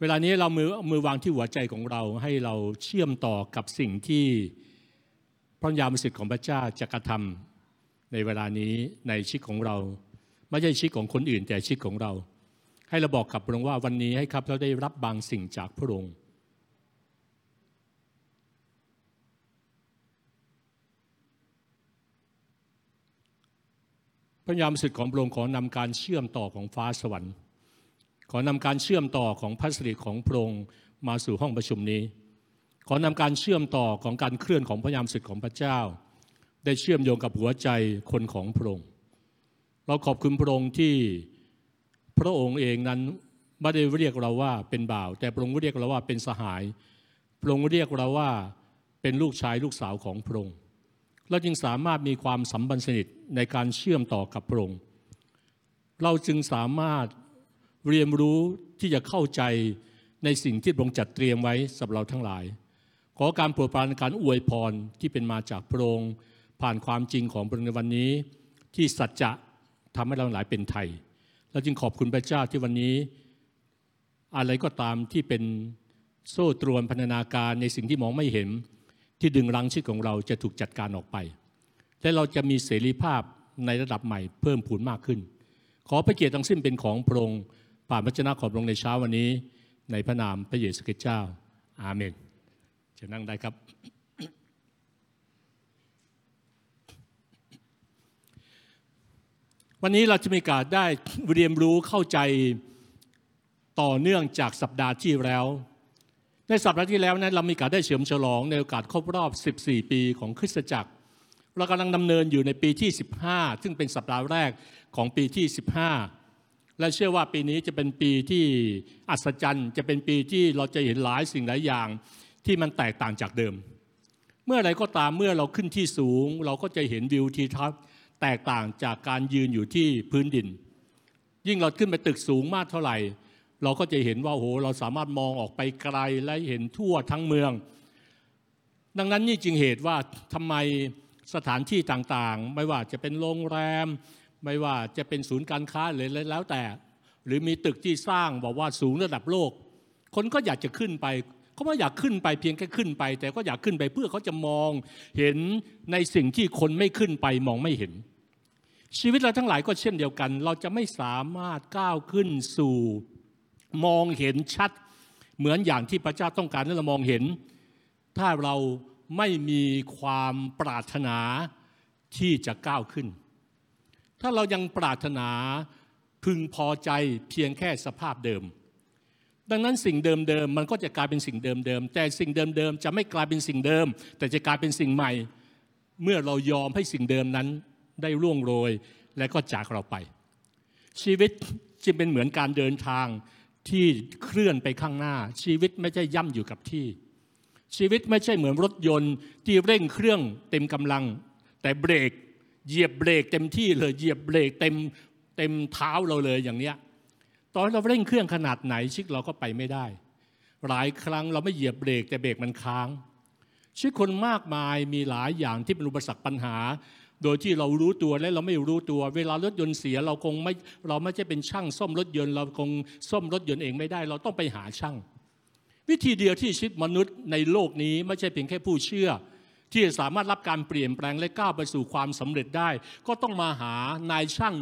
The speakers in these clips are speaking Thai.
เวลานี้เรามือมือวางที่หัวใจของเราให้เราเชื่อมต่อกับสิ่งที่พระยามสิทธิ์ของพระเจ้าจะกระทำในเวลานี้ในชีวิตของเรา ไม่ใช่ชีวิตของคนอื่นแต่ชีวิตของเรา ให้เราบอกกับพระองค์ว่าวันนี้ให้ครับเราได้รับบางสิ่งจากพระองค์พระยามสิทธิ์ของพระองค์ขอนำการเชื่อมต่อของฟ้าสวรรค์ ขอนำการเชื่อมต่อของพระสิริของพระองค์มาสู่ห้องประชุมนี้ ขอนำการเชื่อมต่อของการเคลื่อนของพระยามสิทธิ์ของพระเจ้า ได้เชื่อมโยงกับหัวใจคนของพระองค์ เราขอบคุณพระองค์ที่พระองค์เองนั้นไม่ได้เรียกเราว่าเป็นบ่าว แต่พระองค์เรียกเราว่าเป็นสหาย พระองค์เรียกเราว่าเป็นลูกชายลูกสาวของพระองค์เราจึงสามารถมีความสัมพันธ์สนิทในการเชื่อมต่อกับพระองค์ เราจึงสามารถ เรียนรู้ที่จะเข้าใจในสิ่งที่พระองค์จัดเตรียมไว้สำหรับเราทั้งหลาย ขอการโปรดปรานการอวยพรที่เป็นมาจากพระองค์ผ่านความจริงของพระองค์ในวันนี้ ที่สัจจะทำให้เราหลายเป็นไทยเราจึงขอบคุณพระเจ้าที่วันนี้ อะไรก็ตามที่เป็นโซ่ตรวนพันธนาการในสิ่งที่มองไม่เห็น ที่ดึงรั้งชีวิตของเราจะถูกจัดการออกไป และเราจะมีเสรีภาพในระดับใหม่เพิ่มพูนมากขึ้น ขอพระเกียรติทั้งสิ้นเป็นของพระองค์ ผ่าพระเจ้าของพระองในเช้าวันนี้ ในพระนามพระเยซูคริสต์เจ้า อาเมนจะนั่งได้ครับ วันนี้เราจะมีกาสได้เรียนรู้เข้าใจต่อเนื่องจากสัปดาห์ที่แล้ว ในสัปดาห์ที่แล้วนั้นเรามีกาสได้เฉลิมฉลองในโอกาสครบรอบ 14 ปีของคริสตจักรเรากำลังดำเนินอยู่ในปีที่ 15 ซึ่งเป็นสัปดาห์แรกของปีที่ 15 และเชื่อว่าปีนี้จะเป็นปีที่อัศจรรย์ จะเป็นปีที่เราจะเห็นหลายสิ่งหลายอย่างที่มันแตกต่างจากเดิม เมื่อไรก็ตามเมื่อเราขึ้นที่สูง เราก็จะเห็นวิวทิวทัศน์แตกต่างจากการยืนอยู่ที่พื้นดิน ยิ่งเราขึ้นไปตึกสูงมากเท่าไหร่ เราก็จะเห็นว่าโอ้โหเราสามารถมองออกไปไกลและเห็นทั่วทั้งเมือง ดังนั้นนี่จึงเหตุว่าทำไมสถานที่ต่างๆ ไม่ว่าจะเป็นโรงแรม ไม่ว่าจะเป็นศูนย์การค้าหรืออะไรแล้วแต่ หรือมีตึกที่สร้างบอกว่าสูงระดับโลก คนก็อยากจะขึ้นไปเขาไม่อยากขึ้นไปเพียงแค่ขึ้นไป แต่ก็อยากขึ้นไปเพื่อเขาจะมองเห็นในสิ่งที่คนไม่ขึ้นไปมองไม่เห็น ชีวิตเราทั้งหลายก็เช่นเดียวกัน เราจะไม่สามารถก้าวขึ้นสู่มองเห็นชัด เหมือนอย่างที่พระเจ้าต้องการให้เรามองเห็น ถ้าเราไม่มีความปรารถนาที่จะก้าวขึ้น ถ้าเรายังปรารถนาพึงพอใจเพียงแค่สภาพเดิม ดังนั้นสิ่งเดิมๆมันก็จะกลายเป็นสิ่งเดิมๆแต่สิ่งเดิมๆจะไม่กลายเป็นสิ่งเดิม แต่จะกลายเป็นสิ่งใหม่ เมื่อเรายอมให้สิ่งเดิมนั้นได้ร่วงโรยและก็จากเราไป ชีวิตจึงเป็นเหมือนการเดินทางที่เคลื่อนไปข้างหน้า ชีวิตไม่ใช่ย่ำอยู่กับที่ ชีวิตไม่ใช่เหมือนรถยนต์ที่เร่งเครื่องเต็มกำลัง แต่เบรก เหยียบเบรกเต็มที่เลยเหยียบเบรกเต็มเต็มเท้าเราเลยอย่างเนี้ยตอนเราเร่งเครื่องขนาดไหนชิคเราก็ไปไม่ได้ หลายครั้งเราไม่เหยียบเบรกแต่เบรกมันค้างชีวิตคนมากมายมีหลายอย่างที่เป็นอุปสรรคปัญหา โดยที่เรารู้ตัวและเราไม่รู้ตัว เวลารถยนต์เสียเราคงไม่เราไม่ใช่เป็นช่างซ่อมรถยนต์เราคงซ่อมรถยนต์เองไม่ได้ เราต้องไปหาช่าง วิธีเดียวที่ชีวิตมนุษย์ในโลกนี้ไม่ใช่เพียงแค่ผู้เชื่อ ที่จะสามารถรับการเปลี่ยนแปลงและก้าวไปสู่ความสำเร็จได้ ก็ต้องมาหานายช่าง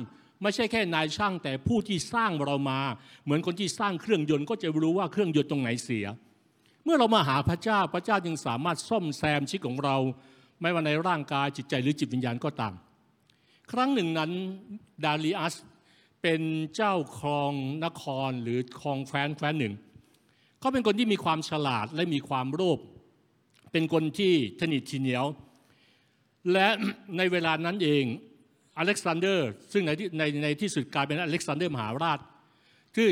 ไม่ใช่แค่นายช่าง แต่ผู้ที่สร้างเรามา เหมือนคนที่สร้างเครื่องยนต์ก็จะรู้ว่าเครื่องยนต์ตรงไหนเสีย เมื่อเรามาหาพระเจ้าพระเจ้าจึงสามารถซ่อมแซมชีวิตของเรา ไม่ว่าในร่างกายจิตใจหรือจิตวิญญาณก็ตาม ครั้งหนึ่งนั้นดาริอัสเป็นเจ้าครองนครหรือครองแคว้นแคว้นหนึ่งเขาเป็นคนที่มีความฉลาดและมีความโลภ เป็นคนที่ตระหนี่ถี่เหนียว และในเวลานั้นเองอเล็กซานเดอร์ ซึ่งในที่ในในที่สุดกลายเป็นอเล็กซานเดอร์มหาราชที่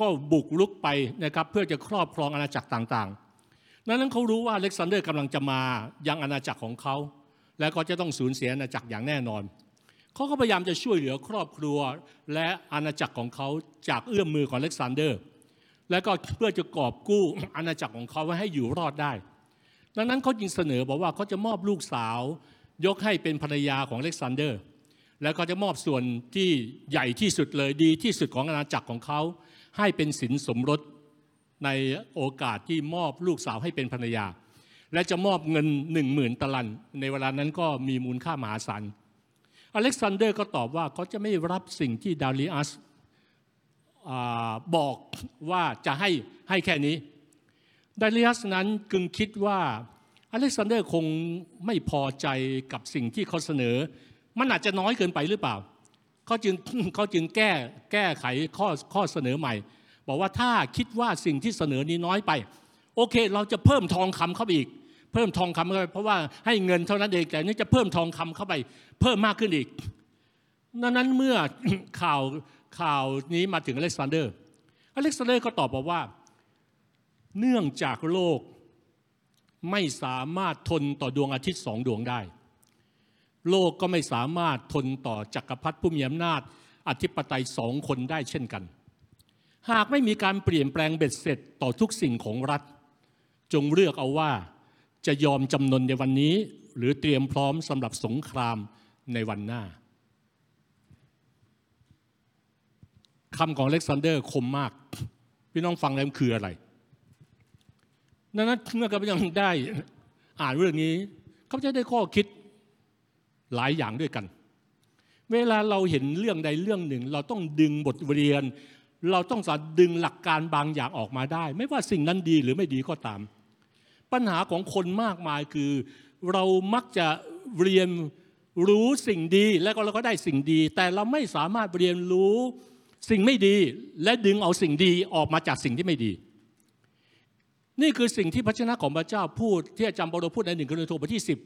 ก็บุกรุกไปนะครับเพื่อจะครอบครองอาณาจักรต่างๆ นั้นเขารู้ว่าอเล็กซานเดอร์กำลังจะมายังอาณาจักรของเขา และก็จะต้องสูญเสียอาณาจักรอย่างแน่นอนเขาก็พยายามจะช่วยเหลือครอบครัวและอาณาจักรของเขาจากเงื้อมมือของอเล็กซานเดอร์ และก็เพื่อจะกอบกู้อาณาจักรของเขาไว้ให้อยู่รอดได้ ดังนั้นเขาจึงเสนอบอกว่าเขาจะมอบลูกสาว ยกให้เป็นภรรยาของอเล็กซานเดอร์ แล้วก็จะมอบส่วนที่ใหญ่ที่สุดเลยดีที่สุดของอาณาจักรของเขา ให้เป็นสินสมรสในโอกาสที่มอบลูกสาวให้เป็นภรรยา และจะมอบเงินหนึ่งหมื่นตะลัน ในเวลานั้นก็มีมูลค่ามหาศาลอเล็กซานเดอร์ก็ตอบว่าเขาจะไม่รับสิ่งที่ดาริอัสบอกว่าจะให้ให้แค่นี้ ดาริอัสนั้นกึงคิดว่าอเล็กซานเดอร์คงไม่พอใจกับสิ่งที่เขาเสนอ มันอาจจะน้อยเกินไปหรือเปล่าเขาจึงเขาจึงแก้แก้ไขข้อข้อเสนอใหม่ บอกว่าถ้าคิดว่าสิ่งที่เสนอนี้น้อยไป โอเค เราจะเพิ่มทองคำเข้าไปอีก เพิ่มทองคำเข้าไปเพราะว่าให้เงินเท่านั้นเองแต่นี่จะเพิ่มทองคำเข้าไป เพิ่มมากขึ้นอีกดังนั้นเมื่อข่าวข่าวนี้มาถึงอเล็กซานเดอร์ อเล็กซานเดอร์ก็ตอบบอกว่า เนื่องจากโลกไม่สามารถทนต่อดวงอาทิตย์สองดวงได้ โลกก็ไม่สามารถทนต่อจักรพรรดิผู้มีอำนาจอธิปไตยสองคนได้เช่นกัน หากไม่มีการเปลี่ยนแปลงเบ็ดเสร็จต่อทุกสิ่งของรัฐ จงเลือกเอาว่าจะยอมจำนนในวันนี้ หรือเตรียมพร้อมสำหรับสงครามในวันหน้าคำของอเล็กซานเดอร์คมมาก พี่น้องฟังแล้วมันคืออะไร ดังนั้นเมื่อกับยังได้อ่านเรื่องนี้เขาจะได้ข้อคิดหลายอย่างด้วยกัน เวลาเราเห็นเรื่องใดเรื่องหนึ่ง เราต้องดึงบทเรียน เราต้องสามารถดึงหลักการบางอย่างออกมาได้ ไม่ว่าสิ่งนั้นดีหรือไม่ดีก็ตาม ปัญหาของคนมากมายคือ เรามักจะเรียนรู้สิ่งดีแล้วก็เราก็ได้สิ่งดี แต่เราไม่สามารถเรียนรู้สิ่งไม่ดี และดึงเอาสิ่งดีออกมาจากสิ่งที่ไม่ดี นี่คือสิ่งที่พระชนะของพระเจ้าพูด ที่อาจารย์เปาโลพูดในหนึ่งโครินธ์บทที่สิบ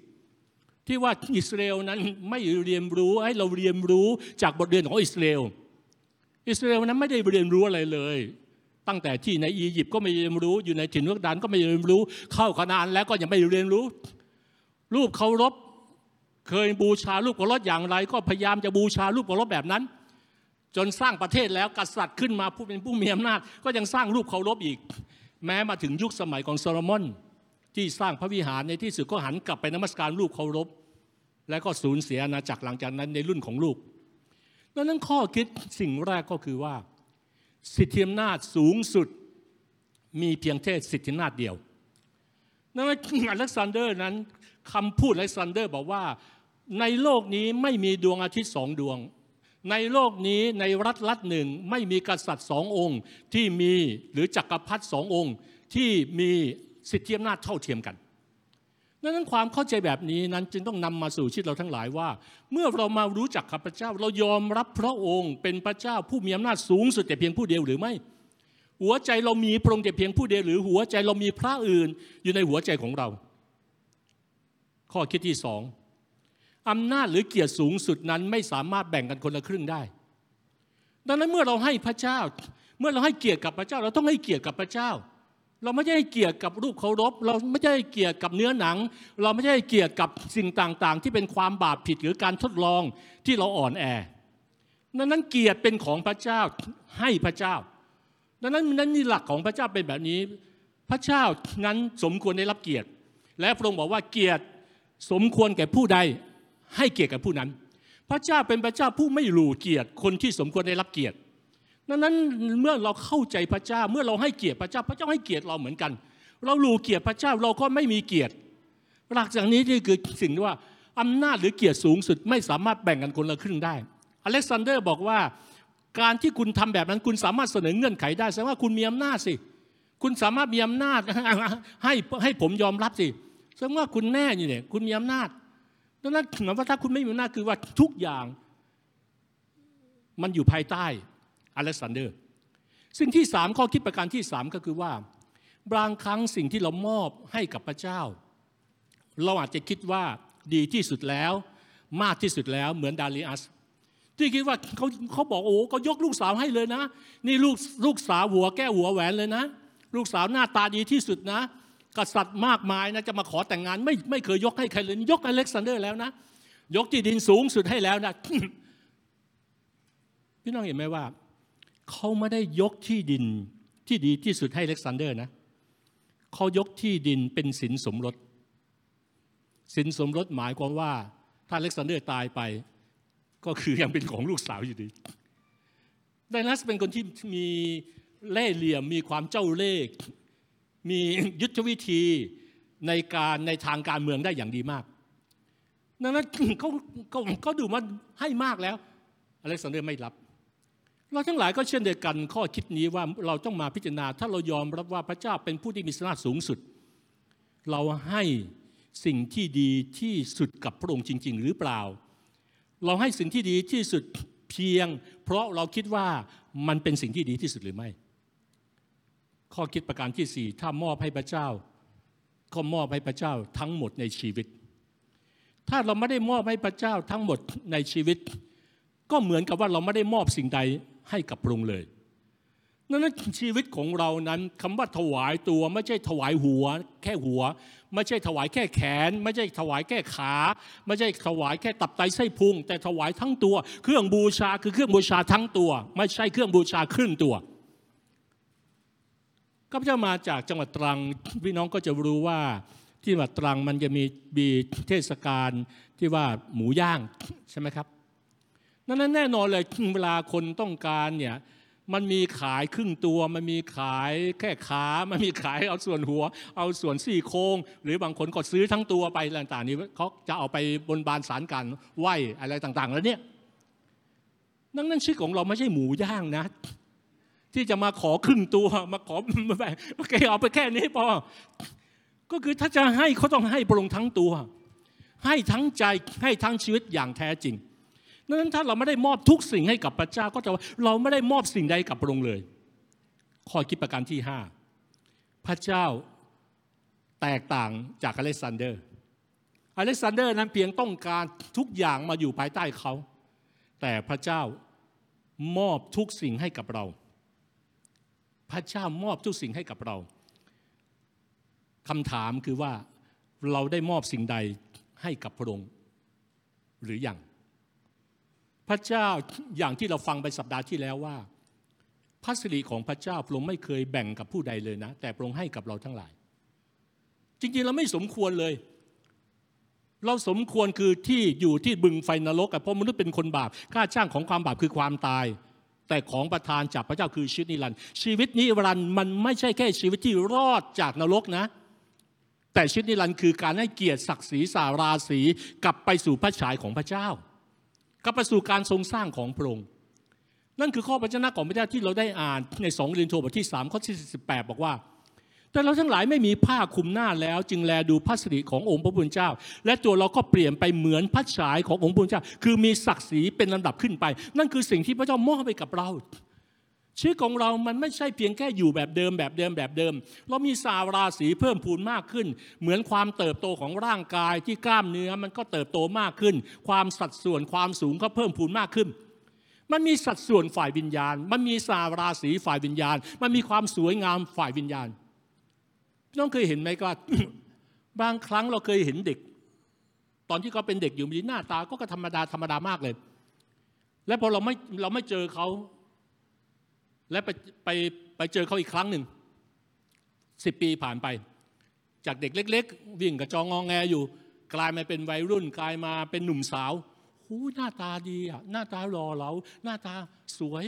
ที่ว่าอิสราเอลนั้นไม่เรียนรู้ให้เราเรียนรู้จากบทเรียนของอิสราเอลอิสราเอลนั้นไม่ได้เรียนรู้อะไรเลย ตั้งแต่ที่ในอียิปต์ก็ไม่เรียนรู้อยู่ในถิ่นทุรกันก็ไม่เรียนรู้เข้าคานานแล้วก็ยังไม่เรียนรู้ รูปเคารพเคยบูชารูปเคารพอย่างไร ก็พยายามจะบูชารูปเคารพแบบนั้น จนสร้างประเทศแล้วกษัตริย์ขึ้นมาผู้เป็นผู้มีอำนาจ ก็ยังสร้างรูปเคารพอีก แม้มาถึงยุคสมัยของโซโลมอนที่สร้างพระวิหารในที่สุดก็หันกลับไปนมัสการรูปเคารพ และก็สูญเสียอาณาจักรหลังจากนั้นในรุ่นของลูกดังนั้นข้อคิดสิ่งแรกก็คือว่า สิทธิอำนาจสูงสุดมีเพียงแค่สิทธิอำนาจเดียวดังนั้นอเล็กซานเดอร์นั้นคำพูดอเล็กซานเดอร์บอกว่าในโลกนี้ไม่มีดวงอาทิตย์สองดวง ในโลกนี้ในรัฐรัฐหนึ่งไม่มีกษัตริย์สององค์ ที่มีหรือจักรพรรดิสององค์ ที่มีสิทธิอำนาจเท่าเทียมกันดังนั้นความเข้าใจแบบนี้นั้นจึงต้องนำมาสู่ชีวิตเราทั้งหลายว่า เมื่อเรามารู้จักพระเจ้า เรายอมรับพระองค์เป็นพระเจ้าผู้มีอำนาจสูงสุดแต่เพียงผู้เดียวหรือไม่ หัวใจเรามีพระองค์แต่เพียงผู้เดียวหรือหัวใจเรามีพระอื่นอยู่ในหัวใจของเรา ข้อคิดที่สอง อำนาจหรือเกียรติสูงสุดนั้นไม่สามารถแบ่งกันคนละครึ่งได้ ดังนั้นเมื่อเราให้พระเจ้า เมื่อเราให้เกียรติกับพระเจ้า เราต้องให้เกียรติกับพระเจ้า เราไม่ใช่ให้เกียรติกับรูปเคารพ เราไม่ใช่ให้เกียรติกับเนื้อหนัง เราไม่ใช่ให้เกียรติกับสิ่งต่างๆ ที่เป็นความบาปผิดหรือการทดลองที่เราอ่อนแอ ดังนั้นเกียรติเป็นของพระเจ้าให้พระเจ้า ดังนั้นนั้นนี่หลักของพระเจ้าเป็นแบบนี้ พระเจ้านั้นสมควรได้รับเกียรติ และพระองค์บอกว่าเกียรติสมควรแก่ผู้ใด ให้เกียรติกับผู้นั้น พระเจ้าเป็นพระเจ้าผู้ไม่หลู่เกียรติคนที่สมควรได้รับเกียรติดังนั้นเมื่อเราเข้าใจพระเจ้าเมื่อเราให้เกียรติพระเจ้า พระเจ้าให้เกียรติเราเหมือนกัน เราหลู่เกียรติพระเจ้าเราก็ไม่มีเกียรติ หลักจากนี้นี่คือสิ่งที่ว่าอำนาจหรือเกียรติสูงสุดไม่สามารถแบ่งกันคนละครึ่งได้ อเล็กซานเดอร์บอกว่าการที่คุณทำแบบนั้นคุณสามารถเสนอเงื่อนไขได้แสดงว่าคุณมีอำนาจสิ คุณสามารถมีอำนาจให้ให้ผมยอมรับสิแสดงว่าคุณแน่อยู่เนี่ยคุณมีอำนาจ ดังนั้นหมายว่าถ้าคุณไม่มีอำนาจคือว่าทุกอย่าง มันอยู่ภายใต้อเล็กซานเดอร์ สิ่งที่สามข้อคิดประการที่สามก็คือว่า บางครั้งสิ่งที่เรามอบให้กับพระเจ้า เราอาจจะคิดว่าดีที่สุดแล้ว มากที่สุดแล้วเหมือนดาริอัสที่คิดว่าเขาเขาบอกโอ้เขายกลูกสาวให้เลยนะ นี่ลูกลูกสาวหัวแก้วหัวแหวนเลยนะ ลูกสาวหน้าตาดีที่สุดนะ กษัตริย์มากมายนะจะมาขอแต่งงานไม่ไม่เคยยกให้ใครเลยยกอเล็กซานเดอร์แล้วนะ ยกที่ดินสูงสุดให้แล้วนะพี่น้องเห็นไหมว่าเขาไม่ได้ยกที่ดินที่ดีที่สุดให้อเล็กซานเดอร์นะเขายกที่ดินเป็นสินสมรสสินสมรสหมายความว่า ถ้าอเล็กซานเดอร์ตายไป ก็คือยังเป็นของลูกสาวอยู่ดีไดนัสเป็นคนที่มีเล่ห์เหลี่ยมมีความเจ้าเล่ห์ มียุทธวิธีในการในทางการเมืองได้อย่างดีมาก ดังนั้นเขาเขาเขาดูมันให้มากแล้วอเล็กซานเดอร์ไม่รับ เราทั้งหลายก็เช่นเดียวกันข้อคิดนี้ว่าเราต้องมาพิจารณา ถ้าเรายอมรับว่าพระเจ้าเป็นผู้ที่มีสนาสูงสุด เราให้สิ่งที่ดีที่สุดกับพระองค์จริง ๆ หรือเปล่า เราให้สิ่งที่ดีที่สุดเพียง เพราะเราคิดว่ามันเป็นสิ่งที่ดีที่สุดหรือไม่ ข้อคิดประการที่สี่ถ้ามอบให้พระเจ้า ก็มอบให้พระเจ้าทั้งหมดในชีวิต ถ้าเราไม่ได้มอบให้พระเจ้าทั้งหมดในชีวิต ก็เหมือนกับว่าเราไม่ได้มอบสิ่งใดให้กับพระองค์เลยนั้นชีวิตของเรานั้นคำว่าถวายตัวไม่ใช่ถวายหัว แค่หัว ไม่ใช่ถวายแค่แขน ไม่ใช่ถวายแค่ขา ไม่ใช่ถวายแค่ตับไตไส้พุง แต่ถวายทั้งตัว เครื่องบูชาคือเครื่องบูชาทั้งตัว ไม่ใช่เครื่องบูชาครึ่งตัว ข้าพเจ้ามาจากจังหวัดตรังพี่น้องก็จะรู้ว่าที่จังหวัดตรังมันจะมีบีเทศกาลที่ว่าหมูย่างใช่ไหมครับนั้นแน่นอนเลยเวลาคนต้องการเนี่ยมันมีขายครึ่งตัว มันมีขายแค่ขา มันมีขายเอาส่วนหัว เอาส่วนสี่โครงหรือบางคนก็ซื้อทั้งตัวไปต่างๆนี้เขาจะเอาไปบนบานสารกันไหวอะไรต่างๆ แล้วเนี่ยนั่นนั่นชื่อของเราไม่ใช่หมูย่างนะ ที่จะมาขอครึ่งตัวมาขอมาแบ่งโอเคเอาไปแค่นี้พอก็คือถ้าจะให้เขาต้องให้พระองค์ทั้งตัว ให้ทั้งใจให้ทั้งชีวิตอย่างแท้จริงนั้นถ้าเราไม่ได้มอบทุกสิ่งให้กับพระเจ้าก็จะว่าเราไม่ได้มอบสิ่งใดกับพระองค์เลยข้อคิดประการที่ห้าพระเจ้าแตกต่างจากอเล็กซานเดอร์อเล็กซานเดอร์นั้นเพียงต้องการทุกอย่างมาอยู่ภายใต้เขา แต่พระเจ้ามอบทุกสิ่งให้กับเรา พระเจ้ามอบทุกสิ่งให้กับเราคำถามคือว่าเราได้มอบสิ่งใดให้กับพระองค์หรืออยัง พระเจ้าอย่างที่เราฟังไปสัปดาห์ที่แล้วว่า พระสิริของพระเจ้าพระองค์ไม่เคยแบ่งกับผู้ใดเลยนะ แต่พระองค์ให้กับเราทั้งหลาย จริงๆเราไม่สมควรเลย เราสมควรคือที่อยู่ที่บึงไฟนรกเพราะมนุษย์เป็นคนบาปค่าจ้างของความบาปคือความตาย แต่ของประทานจากพระเจ้าคือชีวิตนิรันดร์ชีวิตนิรันดร์มันไม่ใช่แค่ชีวิตที่รอดจากนรกนะ แต่ชีวิตนิรันดร์คือการให้เกียรติศักดิ์ศรีสาราศีกลับไปสู่พระฉายของพระเจ้ากลับไปสู่การทรงสร้างของพระองค์นั่นคือข้อพระเจ้าของพระเจ้าที่เราได้อ่านในสองเรียนโทบทที่สามข้อที่สิบแปดบอกว่า แต่เราทั้งหลายไม่มีผ้าคลุมหน้าแล้ว จึงแลดูพระสิริขององค์พระผู้เป็นเจ้า และตัวเราก็เปลี่ยนไปเหมือนพระฉายขององค์พระผู้เป็นเจ้า คือมีศักดิ์ศรีเป็นลำดับขึ้นไป นั่นคือสิ่งที่พระเจ้ามอบไปกับเราชีวิตของเรามันไม่ใช่เพียงแค่อยู่แบบเดิมแบบเดิมแบบเดิม เรามีสาราสีเพิ่มพูนมากขึ้น เหมือนความเติบโตของร่างกายที่กล้ามเนื้อมันก็เติบโตมากขึ้น ความสัดส่วนความสูงก็เพิ่มพูนมากขึ้น มันมีสัดส่วนฝ่ายวิญญาณ มันมีสาราสีฝ่ายวิญญาณ มันมีความสวยงามฝ่ายวิญญาณ น้องเคยเห็นไหมก็บางครั้งเราเคยเห็นเด็ก ตอนที่เขาเป็นเด็กอยู่มีหน้าตาก็ธรรมดาธรรมดามากเลย และพอเราไม่เราไม่เจอเขา และไปไปไปเจอเขาอีกครั้งหนึ่งสิบปีผ่านไป จากเด็กเล็ก ๆ วิ่งกระจองงองแงอยู่ กลายมาเป็นวัยรุ่น กลายมาเป็นหนุ่มสาวหูหน้าตาดีอะหน้าตาหล่อเหลาหน้าตาสวย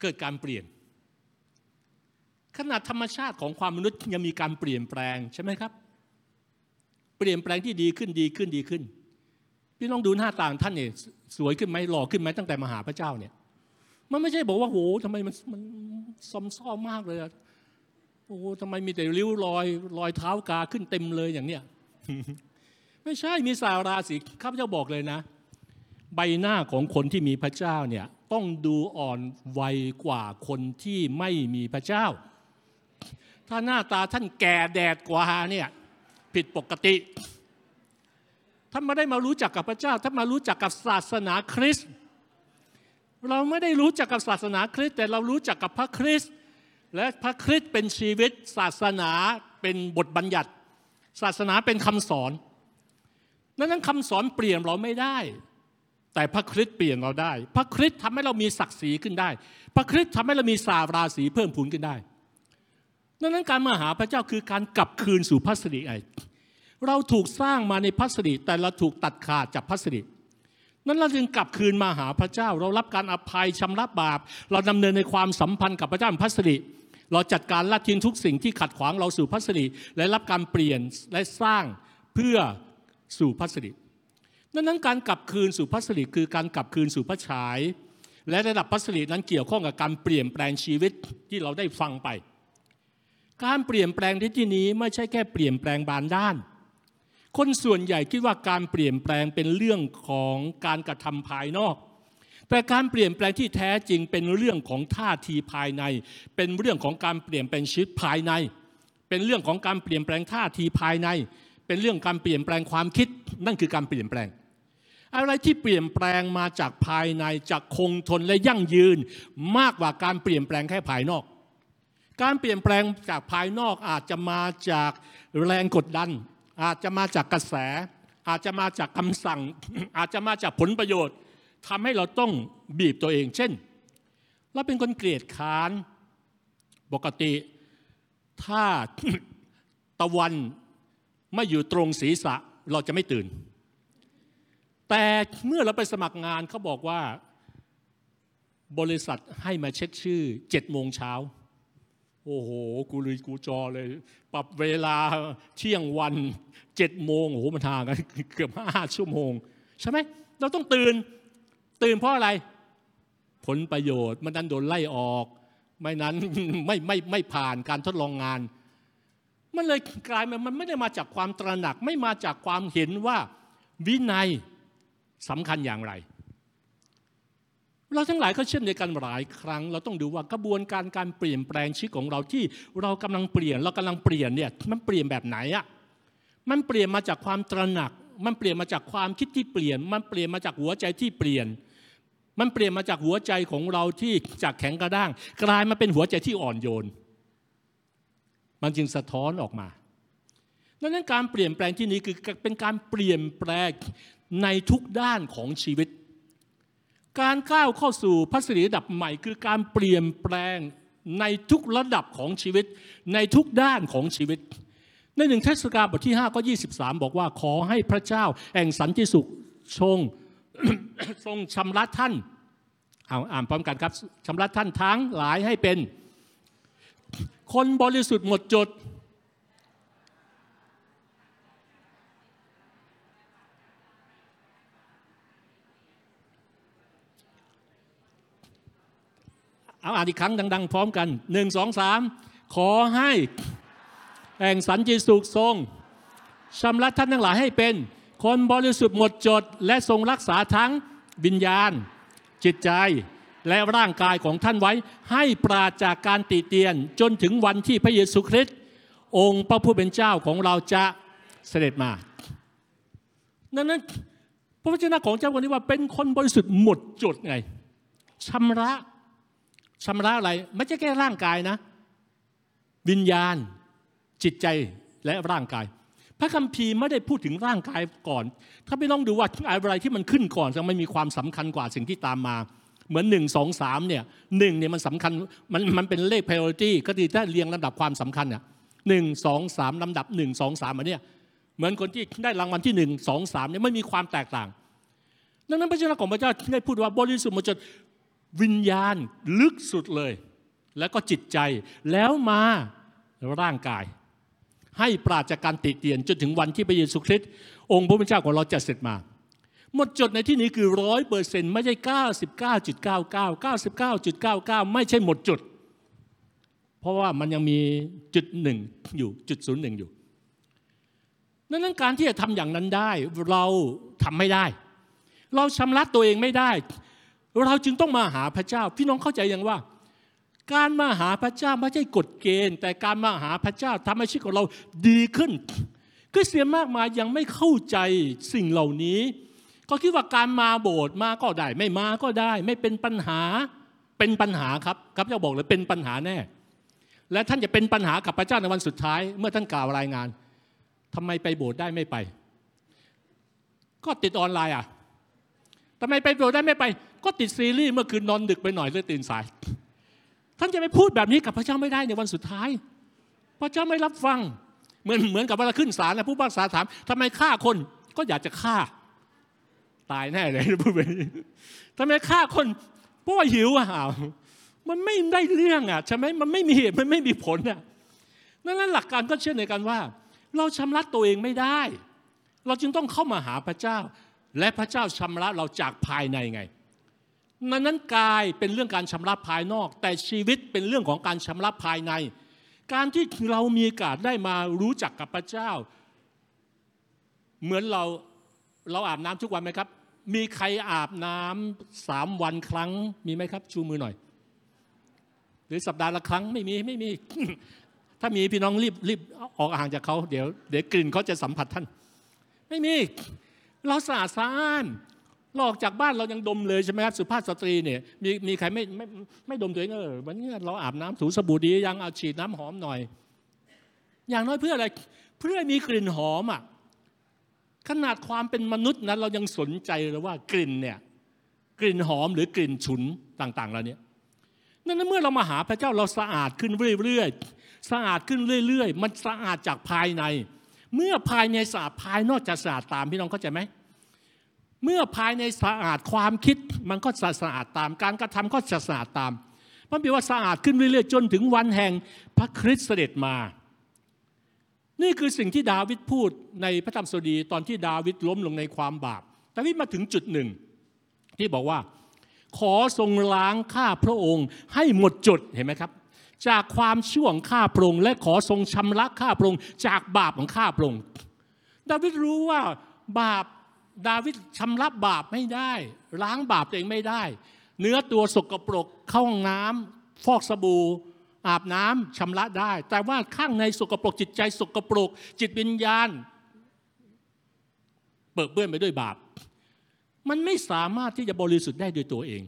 เกิดการเปลี่ยน ขนาดธรรมชาติของความมนุษย์ยังมีการเปลี่ยนแปลงใช่ไหมครับ เปลี่ยนแปลงที่ดีขึ้นดีขึ้นดีขึ้น พี่ลองดูหน้าต่างท่านเนี่ยสวยขึ้นไหมหล่อขึ้นไหมตั้งแต่มาหาพระเจ้าเนี่ย มันไม่ใช่บอกว่าโหทำไมมันมันซอมซ่อมากเลยโอ้ทำไมมีแต่ริ้วรอยรอยเท้ากาขึ้นเต็มเลยอย่างเนี้ยไม่ใช่มีสาราสิข้าพเจ้าบอกเลยนะ ใบหน้าของคนที่มีพระเจ้าเนี่ยต้องดูอ่อนวัยกว่าคนที่ไม่มีพระเจ้า ถ้าหน้าตาท่านแก่แดดกว่าเนี่ยผิดปกติท่านมาได้มารู้จักกับพระเจ้าท่านมารู้จักกับศาสนาคริสต์เราไม่ได้รู้จักกับศาสนาคริสต์แต่เรารู้จักกับพระคริสต์และพระคริสต์เป็นชีวิต ศาสนาเป็นบทบัญญัติ ศาสนาเป็นคำสอนนั้นคำสอนเปลี่ยนเราไม่ได้ แต่พระคริสต์เปลี่ยนเราได้ พระคริสต์ทำให้เรามีศักดิ์ศรีขึ้นได้ พระคริสต์ทำให้เรามีสาราศีเพิ่มพูนขึ้นได้ ดังนั้นการมาหาพระเจ้าคือการกลับคืนสู่พระสิริไอเราถูกสร้างมาในพระสิริแต่เราถูกตัดขาดจากพระสิรินั้นเราจึงกลับคืนมาหาพระเจ้า เรารับการอภัยชำระบาป เราดำเนินในความสัมพันธ์กับพระเจ้าพัสดิเราจัดการละทิ้งทุกสิ่งที่ขัดขวางเราสู่พัสดิและรับการเปลี่ยนและสร้างเพื่อสู่พัสดิดังนั้นการกลับคืนสู่พัสดิคือการกลับคืนสู่พระฉาย และระดับพัสดินั้นเกี่ยวข้องกับการเปลี่ยนแปลงชีวิตที่เราได้ฟังไป การเปลี่ยนแปลงในที่นี้ไม่ใช่แค่เปลี่ยนแปลงบานด้าน คนส่วนใหญ่คิดว่าการเปลี่ยนแปลงเป็นเรื่องของการกระทำภายนอก แต่การเปลี่ยนแปลงที่แท้จริงเป็นเรื่องของท่าทีภายใน เป็นเรื่องของการเปลี่ยนแปลงชีวิตภายใน เป็นเรื่องของการเปลี่ยนแปลงท่าทีภายใน เป็นเรื่องการเปลี่ยนแปลงความคิด นั่นคือการเปลี่ยนแปลงอะไรที่เปลี่ยนแปลงมาจากภายในจากคงทนและยั่งยืน มากกว่าการเปลี่ยนแปลงแค่ภายนอก การเปลี่ยนแปลงจากภายนอกอาจจะมาจากแรงกดดัน อาจจะมาจากกระแส อาจจะมาจากคำสั่ง อาจจะมาจากผลประโยชน์ทำให้เราต้องบีบตัวเอง เช่น เราเป็นคนเกลียดค้านปกติ ถ้าตะวันไม่อยู่ตรงศีรษะเราจะไม่ตื่น แต่เมื่อเราไปสมัครงานเขาบอกว่าบริษัทให้มาเช็คชื่อเจ็ดโมงเช้า โอ้โห กูเลยกูจอเลย ปรับเวลาเที่ยงวันเจ็ดโมงโอ้โหมันห่างกันเกือบห้าชั่วโมง ใช่ไหมเราต้องตื่น ตื่นเพราะอะไร ผลประโยชน์ มันดันโดนไล่ออก ไม่นั้นไม่ไม่ไม่ผ่านการทดลองงาน มันเลยกลายมามันไม่ได้มาจากความตระหนัก ไม่มาจากความเห็นว่าวินัยสำคัญอย่างไร เราทั้งหลายก็เช่นเดียวกันหลายครั้ง เราต้องดูว่ากระบวนการการเปลี่ยนแปลงชีวิตของเราที่เรากำลังเปลี่ยน เรากำลังเปลี่ยนเนี่ยมันเปลี่ยนแบบไหนอะมันเปลี่ยนมาจากความตระหนัก มันเปลี่ยนมาจากความคิดที่เปลี่ยน มันเปลี่ยนมาจากหัวใจที่เปลี่ยน มันเปลี่ยนมาจากหัวใจของเราที่จากแข็งกระด้าง กลายมาเป็นหัวใจที่อ่อนโยน มันจึงสะท้อนออกมาดังนั้นการเปลี่ยนแปลงที่นี้คือเป็นการเปลี่ยนแปลงในทุกด้านของชีวิต การก้าวเข้าสู่พัสดีระดับใหม่ คือการเปลี่ยนแปลงในทุกระดับของชีวิต ในทุกด้านของชีวิต ในหนึ่งเทศกาลบทที่5ก็23 บอกว่าขอให้พระเจ้าแห่งสันติสุขชงทรงชำระท่านเอาอ่านพร้อมกันครับชำระท่านทั้งหลายให้เป็น คนบริสุทธิ์หมดจด เอาอ่านอีกครั้งดัง ๆ พร้อมกันหนึ่งสองสามขอให้แห่งสันติสุขทรงชำระท่านทั้งหลายให้เป็นคนบริสุทธิ์หมดจด และทรงรักษาทั้งวิญญาณ จิตใจและร่างกายของท่านไว้ ให้ปราศจากการติเตียนจนถึงวันที่พระเยซูคริสต์องค์พระผู้เป็นเจ้าของเราจะเสด็จมาดังนั้นพระวจนะของเจ้าวันนี้ว่าเป็นคนบริสุทธิ์หมดจดไงชำระ ชำระอะไรไม่ใช่แค่ร่างกายนะ วิญญาณ จิตใจและร่างกาย พระคัมภีร์ไม่ได้พูดถึงร่างกายก่อน ถ้าไม่ต้องดูว่าอะไรที่มันขึ้นก่อนจะไม่มีความสำคัญกว่าสิ่งที่ตามมา เหมือนหนึ่งสองสามเนี่ยหนึ่งเนี่ยมันสำคัญมันมันเป็นเลข priority ก็คือถ้าเรียงลำดับความสำคัญเนี่ยหนึ่งสองสามลำดับหนึ่งสองสามอันเนี้ยเหมือนคนที่ได้รางวัลที่หนึ่งสองสามเนี่ยไม่มีความแตกต่างดังนั้นพระเจ้าของพระเจ้าได้พูดว่าบริสุทธิ์หมดจด วิญญาณลึกสุดเลย แล้วก็จิตใจแล้วมาร่างกาย ให้ปราศจากการติเตียนจนถึงวันที่พระเยซูคริสต์องค์พระผู้เป็นเจ้าของเราจะเสร็จมา หมดจดในที่นี้คือร้อยเปอร์เซ็นต์ไม่ใช่เก้าสิบเก้าจุดเก้าเก้าเก้าสิบเก้าจุดเก้าเก้าไม่ใช่หมดจุด เพราะว่ามันยังมีจุดหนึ่งอยู่จุดศูนย์หนึ่งอยู่ดังนั้นการที่จะทำอย่างนั้นได้เราทำไม่ได้ เราชำระตัวเองไม่ได้ เราจึงต้องมาหาพระเจ้า พี่น้องเข้าใจยังว่า การมาหาพระเจ้าไม่ใช่กฎเกณฑ์ แต่การมาหาพระเจ้าทำให้ชีวิตของเราดีขึ้นคริสเตียนมากมายยังไม่เข้าใจสิ่งเหล่านี้ ก็คิดว่าการมาโบสถ์มาก็ได้ ไม่มาก็ได้ ไม่เป็นปัญหาเป็นปัญหาครับครับเจ้าบอกเลยเป็นปัญหาแน่ และท่านจะเป็นปัญหากับพระเจ้าในวันสุดท้าย เมื่อท่านกล่าวรายงานทำไมไปโบสถ์ได้ไม่ไป ก็ติดออนไลน์อะทำไมไปโบสถ์ได้ไม่ไป ก็ติดซีรีส์เมื่อคืนนอนดึกไปหน่อยเลยตื่นสาย ท่านจะไปพูดแบบนี้กับพระเจ้าไม่ได้ในวันสุดท้าย พระเจ้าไม่รับฟัง เหมือนเหมือนกับเวลาขึ้นศาลนะผู้พิพากษาถามทำไมฆ่าคนก็อยากจะฆ่า ตายแน่เลยพูดแบบนี้ทำไมฆ่าคนเพราะว่าหิวอะอ้ามันไม่ได้เรื่องอะใช่ไหมมันไม่มีเหตุมันไม่มีผลอะนั่นแหละหลักการก็เชื่อในกันว่า เราชำระตัวเองไม่ได้ เราจึงต้องเข้ามาหาพระเจ้า และพระเจ้าชำระเราจากภายในไง นั้นนั้นกายเป็นเรื่องการชำระภายนอก แต่ชีวิตเป็นเรื่องของการชำระภายใน การที่เรามีโอกาสได้มารู้จักกับพระเจ้า เหมือนเราเราอาบน้ำทุกวันไหมครับ มีใครอาบน้ำสามวันครั้งมีไหมครับ ชูมือหน่อย หรือสัปดาห์ละครั้งไม่มีไม่มี ถ้ามีพี่น้องรีบรีบออกห่างจากเขาเดี๋ยวเดี๋ยวกลิ่นเขาจะสัมผัสท่าน ไม่มี เราสะอาดสะอ้าน เราออกจากบ้านเรายังดมเลยใช่ไหมครับสุภาพสตรีเนี่ยมีมีใครไม่ไม่ไม่ดมตัวเองเออวันนี้เราอาบน้ำถูสบู่ดียังเอาฉีดน้ำหอมหน่อย อย่างน้อยเพื่ออะไรเพื่อให้มีกลิ่นหอมอะขนาดความเป็นมนุษย์นั้นเรายังสนใจเลยว่ากลิ่นเนี่ยกลิ่นหอมหรือกลิ่นฉุนต่างๆเหล่านี้นั่นเมื่อเรามาหาพระเจ้าเราสะอาดขึ้นเรื่อยๆสะอาดขึ้นเรื่อย ๆ มันสะอาดจากภายใน เมื่อภายในสะอาดภายนอกจะสะอาดตามพี่น้องเข้าใจไหม เมื่อภายในสะอาดความคิดมันก็สะอาดตาม การกระทำก็สะอาดตามมันแปลว่าสะอาดขึ้นเรื่อยๆจนถึงวันแห่งพระคริสต์เสด็จมา นี่คือสิ่งที่ดาวิดพูดในพระธรรมสดีตอนที่ดาวิดล้มลงในความบาปดาวิดมาถึงจุดหนึ่ง ที่บอกว่า ขอทรงล้างข้าพระองค์ ให้หมดจดเห็นไหมครับ จากความชั่วของข้าพระองค์และขอทรงชำระข้าพระองค์จากบาปของข้าพระองค์ดาวิดรู้ว่าบาป ดาวิดชำระบาปไม่ได้ ล้างบาปตัวเองไม่ได้ เนื้อตัวสกปรกเข้าห้องน้ำฟอกสบู่อาบน้ำชำระได้ แต่ว่าข้างในสกปรกจิตใจสกปรก จิตวิญญาณ เปิดเบื้อนไปด้วยบาป มันไม่สามารถที่จะบริสุทธิ์ได้ด้วยตัวเอง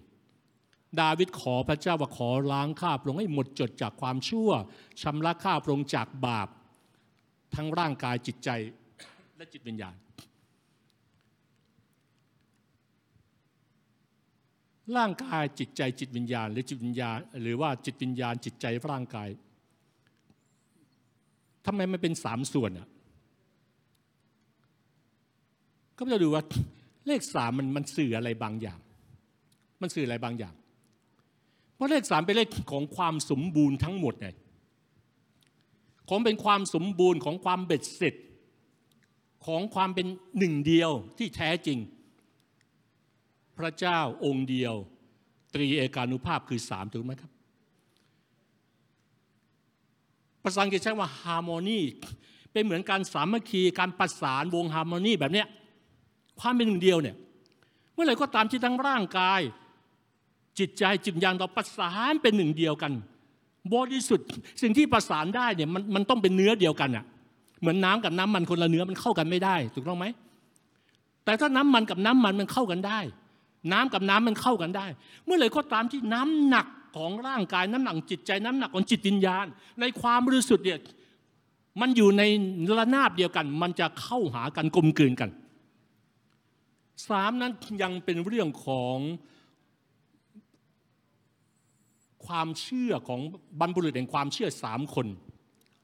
ดาวิดขอพระเจ้าว่าขอล้างข้าพระองค์ให้หมดจดจากความชั่วชำระข้าพระองค์จากบาป ทั้งร่างกายจิตใจและจิตวิญญาณ ร่างกายจิตใจจิตวิญญาณ หรือจิตวิญญาณ หรือว่าจิตวิญญาณจิตใจร่างกายทำไมมันเป็นสามส่วนอะก็จะดูว่าเลขสามมันมันสื่ออะไรบางอย่าง มันสื่ออะไรบางอย่าง เพราะเลขสามเป็นเลขของความสมบูรณ์ทั้งหมดไงของเป็นความสมบูรณ์ของความเบ็ดเสร็จ ของความเป็นหนึ่งเดียวที่แท้จริง พระเจ้าองค์เดียว ตรีเอกานุภาพคือสามถูกไหมครับ ภาษาอังกฤษใช้ว่า harmony เป็นเหมือนการสามัคคีการประสานวงฮาร์โมนีแบบเนี้ยความเป็นหนึ่งเดียวเนี่ยเมื่อไหร่ก็ตามที่ทั้งร่างกาย จิตใจจิตวิญญาณเราประสานเป็นหนึ่งเดียวกันบริสุทธิ์สิ่งที่ประสานได้เนี่ยมันมันต้องเป็นเนื้อเดียวกันอะเหมือนน้ำกับน้ำมันคนละเนื้อมันเข้ากันไม่ได้ ถูกต้องไหมแต่ถ้าน้ำมันกับน้ำมันมันเข้ากันได้ น้ำกับน้ำมันเข้ากันได้ เมื่อไหร่ก็ตามที่น้ำหนักของร่างกายน้ำหนักจิตใจน้ำหนักของจิตวิญญาณ ในความบริสุทธิ์เนี่ยมันอยู่ในระนาบเดียวกัน มันจะเข้าหากันกลมกลืนกันสามนั้นยังเป็นเรื่องของความเชื่อของบรรพบุรุษแห่งความเชื่อสามคน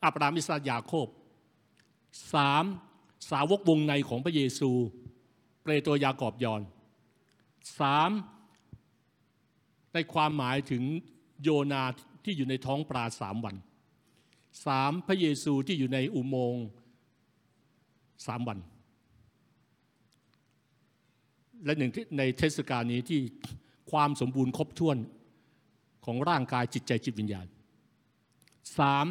อับราฮัมอิสายาโคบสามสาวกวงในของพระเยซู เปรโตรยากอบยอน สามในความหมายถึงโยนาที่อยู่ในท้องปลาสามวันสามพระเยซูที่อยู่ในอุโมงค์สามวัน และหนึ่งในเทศกาลนี้ที่ความสมบูรณ์ครบถ้วนของร่างกายจิตใจจิตวิญญาณสาม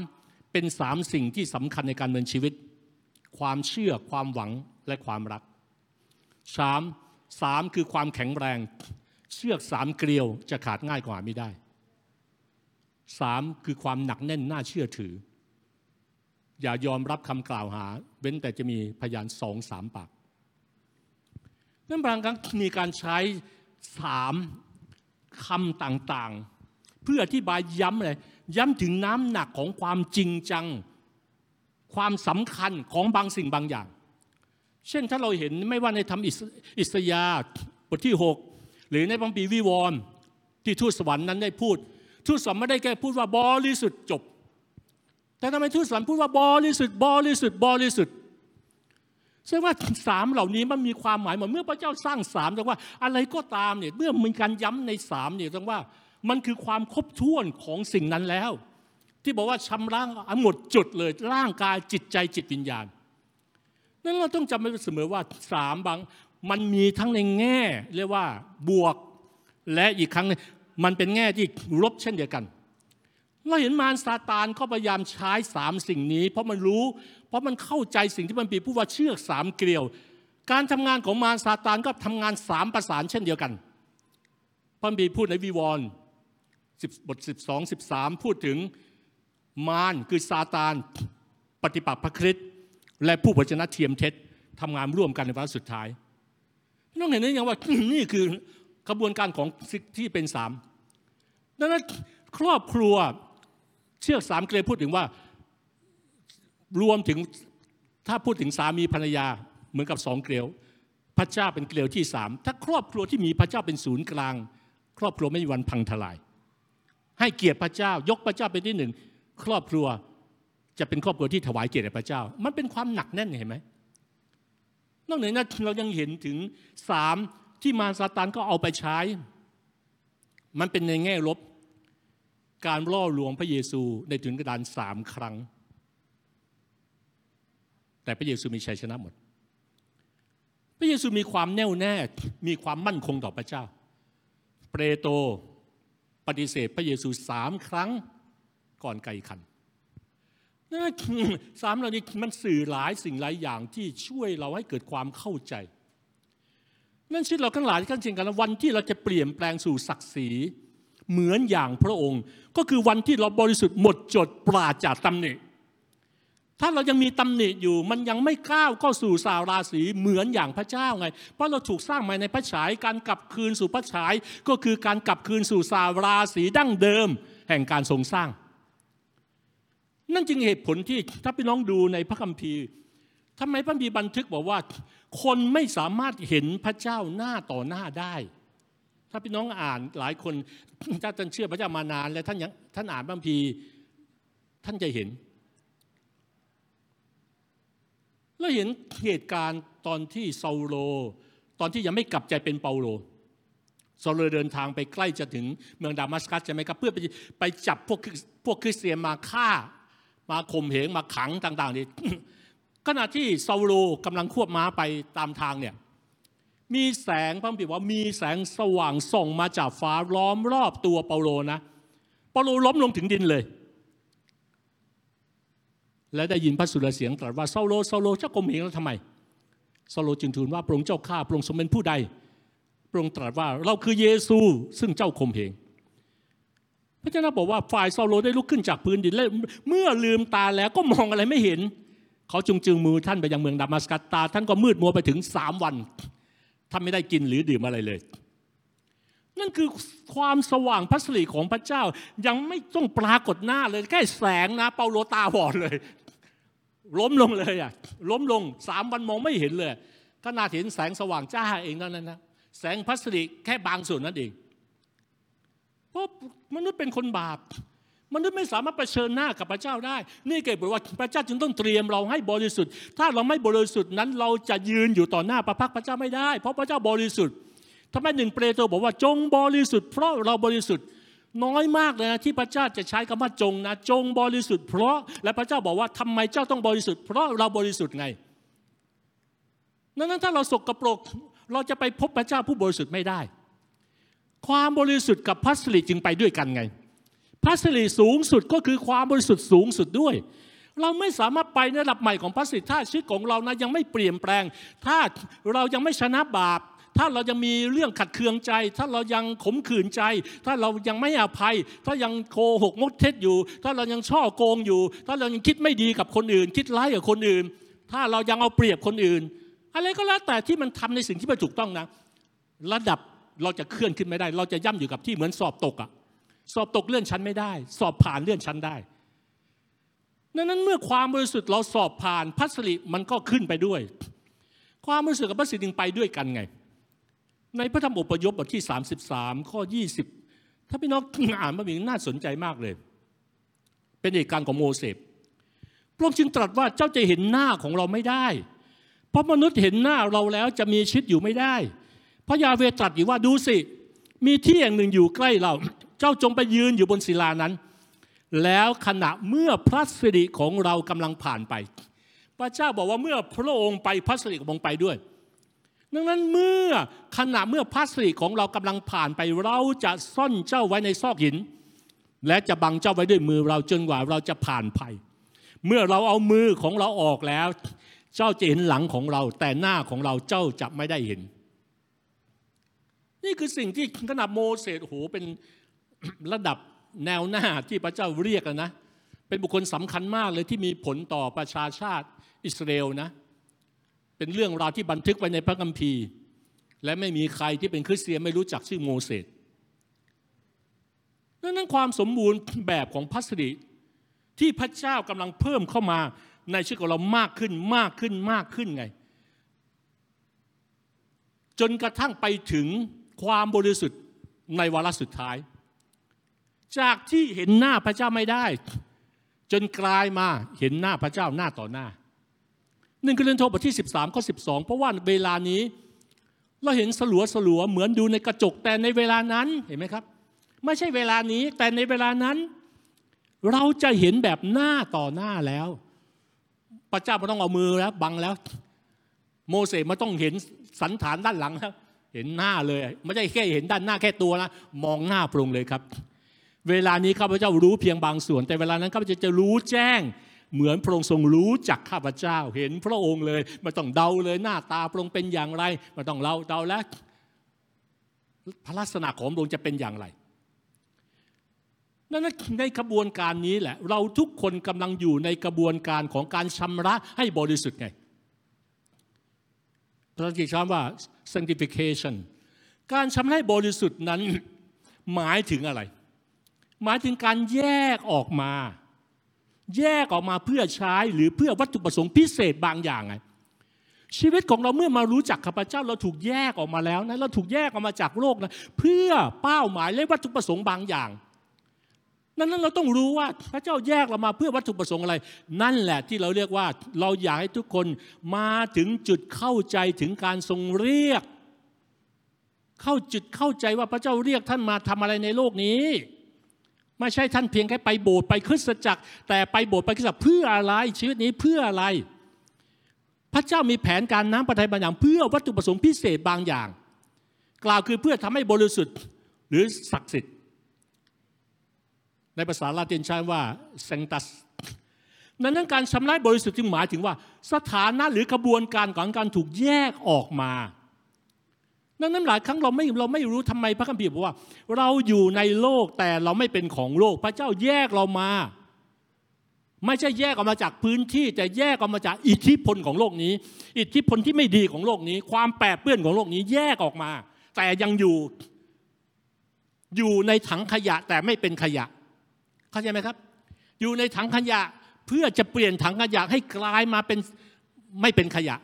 เป็นสามสิ่งที่สำคัญในการดำเนินชีวิต ความเชื่อความหวังและความรักสาม สามคือความแข็งแรง เชือกสามเกลียวจะขาดง่ายกว่าไม่ได้สามคือความหนักแน่นน่าเชื่อถือ อย่ายอมรับคำกล่าวหา เว้นแต่จะมีพยานสองสามปากนั่นบางครั้งมีการใช้สามคำต่างๆ เพื่ออธิบายย้ำเลยย้ำถึงน้ำหนักของความจริงจัง ความสำคัญของบางสิ่งบางอย่าง เช่นถ้าเราเห็นไม่ว่าในธรรมอิสยาบทที่ 6 หรือในบัมปีวิวรณ์ที่ทูตสวรรค์นั้นได้พูด ทูตสวรรค์ไม่ได้แค่พูดว่าบริสุทธิ์จบ แต่ทำไมทูตสวรรค์พูดว่าบริสุทธิ์บริสุทธิ์บริสุทธิ์ซึ่งว่าสามเหล่านี้มันมีความหมายเหมือนเมื่อพระเจ้าสร้างสามแต่ว่าอะไรก็ตามเนี่ยเมื่อมีการย้ำในสามเนี่ยแสดงว่ามันคือความครบถ้วนของสิ่งนั้นแล้ว ที่บอกว่าชำระหมดจุดเลยร่างกายจิตใจจิตวิญญาณ นั้นเราต้องจำไว้เสมอว่าสามบางมันมีทั้งในแง่เรียกว่าบวก และอีกครั้งหนึ่งมันเป็นแง่ที่ลบเช่นเดียวกัน เราเห็นมารซาตานก็พยายามใช้สามสิ่งนี้ เพราะมันรู้ เพราะมันเข้าใจสิ่งที่มันปีผู้ว่าเชือกสามเกลียว การทำงานของมารซาตานก็ทำงานสามประสานเช่นเดียวกันพระบีพูดในวิวรณ์บท12 13 พูดถึงมารคือซาตาน ปฏิปักษ์พระคริสต์ และผู้ปชนะเทียมเท็จทำงานร่วมกันในวาระสุดท้ายน้องเห็นได้ยังว่านี่คือกระบวนการของที่เป็นสามดังนั้นครอบครัวเชือกสามเกลียวพูดถึงว่า รวมถึงถ้าพูดถึงสามีภรรยาเหมือนกับสองเกลียว พระเจ้าเป็นเกลียวที่สามถ้าครอบครัวที่มีพระเจ้าเป็นศูนย์กลาง ครอบครัวไม่มีวันพังทลาย ให้เกียรติพระเจ้ายกพระเจ้าเป็นที่หนึ่งครอบครัว จะเป็นครอบครัวที่ถวายเกียรติแด่พระเจ้า มันเป็นความหนักแน่นเห็นไหมนอกจากนั้นเรายังเห็นถึงสามที่มารซาตานก็เอาไปใช้ มันเป็นในแง่ลบ การล่อลวงพระเยซูในถึงกระดานสามครั้ง แต่พระเยซูมีชัยชนะหมด พระเยซูมีความแน่วแน่ มีความมั่นคงต่อพระเจ้า เปโตรปฏิเสธพระเยซูสามครั้งก่อนไก่ขัน สามเหล่านี้มันสื่อหลายสิ่งหลายอย่างที่ช่วยเราให้เกิดความเข้าใจ นั่นชีวิตเราทั้งหลายกันจริงกันวันที่เราจะเปลี่ยนแปลงสู่ศักดิ์ศรีเหมือนอย่างพระองค์ ก็คือวันที่เราบริสุทธิ์หมดจดปราศจากตำหนิถ้าเรายังมีตำหนิอยู่มันยังไม่ก้าวเข้าสู่สาราศีเหมือนอย่างพระเจ้าไง เพราะเราถูกสร้างมาในพระฉาย การกลับคืนสู่พระฉาย ก็คือการกลับคืนสู่สาราศีดั้งเดิม แห่งการทรงสร้าง นั่นจึงเหตุผลที่ถ้าพี่น้องดูในพระคัมภีร์ทำไมพระบีบันทึกบอกว่า คนไม่สามารถเห็นพระเจ้าหน้าต่อหน้าได้ ถ้าพี่น้องอ่านหลายคนถ้าท่านเชื่อพระเจ้ามานาน และท่านยังท่านอ่านพระคัมภีร์ท่านจะเห็น แล้วเห็นเหตุการณ์ตอนที่ซาโล ตอนที่ยังไม่กลับใจเป็นเปาโลซาโลเดินทางไปใกล้จะถึงเมืองดามัสกัสใช่ไหมครับ เพื่อไปไปจับพวกพวกคริสเตียนมาฆ่า มาข่มเหงมาขังต่างๆนี่ขณะที่ซาโลกำลังควบม้าไปตามทางเนี่ยมีแสงพระบิดว่ามีแสงสว่างส่องมาจากฟ้าล้อมรอบตัวเปาโลนะเปาโลล้มลงถึงดินเลย และได้ยินพระสุรเสียงตรัสว่าซาโลซาโลเจ้าข่มเหงแล้วทำไมซาโลจึงทูลว่าพระองค์เจ้าข้าพระองค์ทรงเป็นผู้ใดพระองค์ตรัสว่าเราคือเยซูซึ่งเจ้าข่มเหง พระเจ้าบอกว่าฝ่ายซาโลได้ลุกขึ้นจากพื้นดินและเมื่อลืมตาแล้วก็มองอะไรไม่เห็น เขาจึงจึงมือท่านไปยังเมืองดามัสกัสตา ท่านก็มืดมัวไปถึงสามวัน ท่านไม่ได้กินหรือดื่มอะไรเลย นั่นคือความสว่างพัสรีของพระเจ้ายังไม่ต้องปรากฏหน้าเลยแค่แสงนะ เปาโลตาบอดเลย ล้มลงเลยอะล้มลงสามวันมองไม่เห็นเลยขนาดเห็นแสงสว่างจ้าเองเท่านั้นนะแสงพัสรีแค่บางส่วนนั่นเอง เพราะมนุษย์เป็นคนบาป มนุษย์ไม่สามารถเผชิญหน้ากับพระเจ้าได้ นี่เกิดบอกว่าพระเจ้าจึงต้องเตรียมเราให้บริสุทธิ์ ถ้าเราไม่บริสุทธิ์นั้นเราจะยืนอยู่ต่อหน้าพระพักพระเจ้าไม่ได้ เพราะพระเจ้าบริสุทธิ์ทำไมหนึ่งเปโตรบอกว่าจงบริสุทธิ์ เพราะเราบริสุทธิ์น้อยมากเลยนะที่พระเจ้าจะใช้คำว่าจงนะจงบริสุทธิ์เพราะและพระเจ้าบอกว่าทำไมเจ้าต้องบริสุทธิ์เพราะเราบริสุทธิ์ไงนั้นถ้าเราสกปรกเราจะไปพบพระเจ้าผู้บริสุทธิ์ไม่ได้ ความบริสุทธิ์กับพัสริจึงไปด้วยกันไง พัสริสูงสุดก็คือความบริสุทธิ์สูงสุดด้วย เราไม่สามารถไปในระดับใหม่ของพัสริถ้าชีวิตของเรานะยังไม่เปลี่ยนแปลง ถ้าเรายังไม่ชนะบาป ถ้าเรายังมีเรื่องขัดเคืองใจ ถ้าเรายังขมขื่นใจ ถ้าเรายังไม่อภัย ถ้ายังโกหกมดเท็จอยู่ ถ้าเรายังช่อโกงอยู่ ถ้าเรายังคิดไม่ดีกับคนอื่น คิดร้ายกับคนอื่น ถ้าเรายังเอาเปรียบคนอื่น อะไรก็แล้วแต่ที่มันทำในสิ่งที่ไม่ถูกต้องนะระดับ เราจะเคลื่อนขึ้นไม่ได้ เราจะย่ำอยู่กับที่เหมือนสอบตกอะสอบตกเลื่อนชั้นไม่ได้ สอบผ่านเลื่อนชั้นได้ดังนั้นเมื่อความบริสุทธิ์เราสอบผ่านพัสริมันก็ขึ้นไปด้วย ความบริสุทธิ์กับพัสริจึงไปด้วยกันไง ในพระธรรมอพยพบทที่ 33 ข้อ 20 ถ้าพี่น้องอ่านมาบีน่าสนใจมากเลย เป็นเหตุการณ์ของโมเสสพระองค์จึงตรัสว่าเจ้าจะเห็นหน้าของเราไม่ได้ เพราะมนุษย์เห็นหน้าเราแล้วจะมีชีวิตอยู่ไม่ได้ พราะยาเวตรัสอยู่ว่าดูสิ มีที่แห่งหนึ่งอยู่ใกล้เรา เจ้าจงไปยืนอยู่บนศิลานั้น แล้วขณะเมื่อพระสิริของเรากำลังผ่านไป พระเจ้าบอกว่าเมื่อพระองค์ไปพระสิริขององค์ไปด้วย ดังนั้นเมื่อขณะเมื่อพระสิริของเรากำลังผ่านไป เราจะซ่อนเจ้าไว้ในซอกหิน และจะบังเจ้าไว้ด้วยมือเราจนกว่าเราจะผ่านภัย เมื่อเราเอามือของเราออกแล้ว เจ้าจะเห็นหลังของเรา แต่หน้าของเราเจ้าจะไม่ได้เห็น นี่คือสิ่งที่ขนาดโมเสสโอ้โหเป็นระดับแนวหน้าที่พระเจ้าเรียกนะ เป็นบุคคลสำคัญมากเลยที่มีผลต่อประชาชาติอิสราเอลนะ เป็นเรื่องราวที่บันทึกไว้ในพระคัมภีร์ และไม่มีใครที่เป็นคริสเตียนไม่รู้จักชื่อโมเสสดังนั้นความสมบูรณ์แบบของพัสดิที่พระเจ้ากำลังเพิ่มเข้ามาในชีวิตของเรามากขึ้นมากขึ้นมากขึ้นไง จนกระทั่งไปถึง ความบริสุทธิ์ในวาระสุดท้าย จากที่เห็นหน้าพระเจ้าไม่ได้ จนกลายมาเห็นหน้าพระเจ้าหน้าต่อหน้าหนึ่งกรินโทบทที่ 13ข้อ12 เพราะว่าเวลานี้เราเห็นสลัวสลัวเหมือนดูในกระจกแต่ในเวลานั้นเห็นไหมครับ ไม่ใช่เวลานี้แต่ในเวลานั้น เราจะเห็นแบบหน้าต่อหน้าแล้ว พระเจ้าไม่ต้องเอามือแล้วบังแล้ว โมเสสไม่ต้องเห็นสันฐานด้านหลังแล้ว เห็นหน้าเลย ไม่ใช่แค่เห็นด้านหน้าแค่ตัวนะมองหน้าพระองค์เลยครับ เวลานี้ข้าพเจ้ารู้เพียงบางส่วน แต่เวลานั้นข้าพเจ้าจะรู้แจ้ง เหมือนพระองค์ทรงรู้จักข้าพเจ้า เห็นพระองค์เลยไม่ต้องเดาเลยหน้าตาพระองค์เป็นอย่างไรไม่ต้องเราเดาแล้วพระลักษณะของพระองค์จะเป็นอย่างไรนั่นในกระบวนการนี้แหละ เราทุกคนกำลังอยู่ในกระบวนการของการชำระให้บริสุทธิ์ไง พระกิจคำว่า sanctification การชำระให้บริสุทธิ์นั้นหมายถึงอะไร หมายถึงการแยกออกมา แยกออกมาเพื่อใช้หรือเพื่อวัตถุประสงค์พิเศษบางอย่างไงชีวิตของเราเมื่อมารู้จักข้าพเจ้าเราถูกแยกออกมาแล้วนะเราถูกแยกออกมาจากโลกนะเพื่อเป้าหมายและวัตถุประสงค์บางอย่าง นั้นเราต้องรู้ว่าพระเจ้าแยกเรามาเพื่อวัตถุประสงค์อะไร นั่นแหละที่เราเรียกว่าเราอยากให้ทุกคนมาถึงจุดเข้าใจถึงการทรงเรียก เข้าจุดเข้าใจว่าพระเจ้าเรียกท่านมาทำอะไรในโลกนี้ ไม่ใช่ท่านเพียงแค่ไปโบสถ์ไปคริสตจักร แต่ไปโบสถ์ไปคริสตจักรเพื่ออะไรชีวิตนี้เพื่ออะไร พระเจ้ามีแผนการน้ำประทัยบางอย่าง เพื่อวัตถุประสงค์พิเศษบางอย่าง กล่าวคือเพื่อทำให้บริสุทธิ์หรือศักดิ์สิทธิ์ ในภาษาลาตินใช้ว่า sanctus นั้นนั้นการชำระบริสุทธิ์จึงหมายถึงว่า สถานะหรือกระบวนการของการถูกแยกออกมา ดังนั้นหลายครั้งเราไม่เราไม่รู้ทำไมพระคัมภีร์บอกว่า เราอยู่ในโลกแต่เราไม่เป็นของโลก พระเจ้าแยกเรามา ไม่ใช่แยกออกมาจากพื้นที่ แต่แยกออกมาจากอิทธิพลของโลกนี้ อิทธิพลที่ไม่ดีของโลกนี้ ความแปรเปื้อนของโลกนี้แยกออกมา แต่ยังอยู่อยู่ในถังขยะแต่ไม่เป็นขยะ เข้าใจไหมครับ อยู่ในถังขยะเพื่อจะเปลี่ยนถังขยะให้กลายมาเป็นไม่เป็นขยะ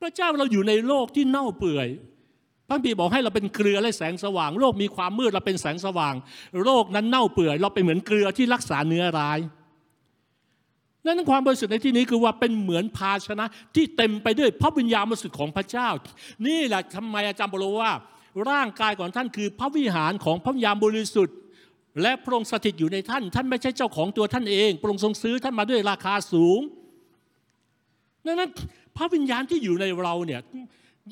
พระเจ้าเราอยู่ในโลกที่เน่าเปื่อยพระบีบอกให้เราเป็นเกลือและแสงสว่าง โลกมีความมืดเราเป็นแสงสว่าง โลกนั้นเน่าเปื่อย เราเป็นเหมือนเกลือที่รักษาเนื้อร้ายนั่นความบริสุทธิ์ในที่นี้คือว่าเป็นเหมือนภาชนะที่เต็มไปด้วยพระวิญญาณบริสุทธิ์ของพระเจ้า นี่แหละทำไมอาจารย์บอกว่า ร่างกายของท่านคือพระวิหารของพระวิญญาณบริสุทธิ์ และพระองค์สถิตอยู่ในท่าน ท่านไม่ใช่เจ้าของตัวท่านเองพระองค์ทรงซื้อท่านมาด้วยราคาสูงดังนั้นพระวิญญาณที่อยู่ในเราเนี่ย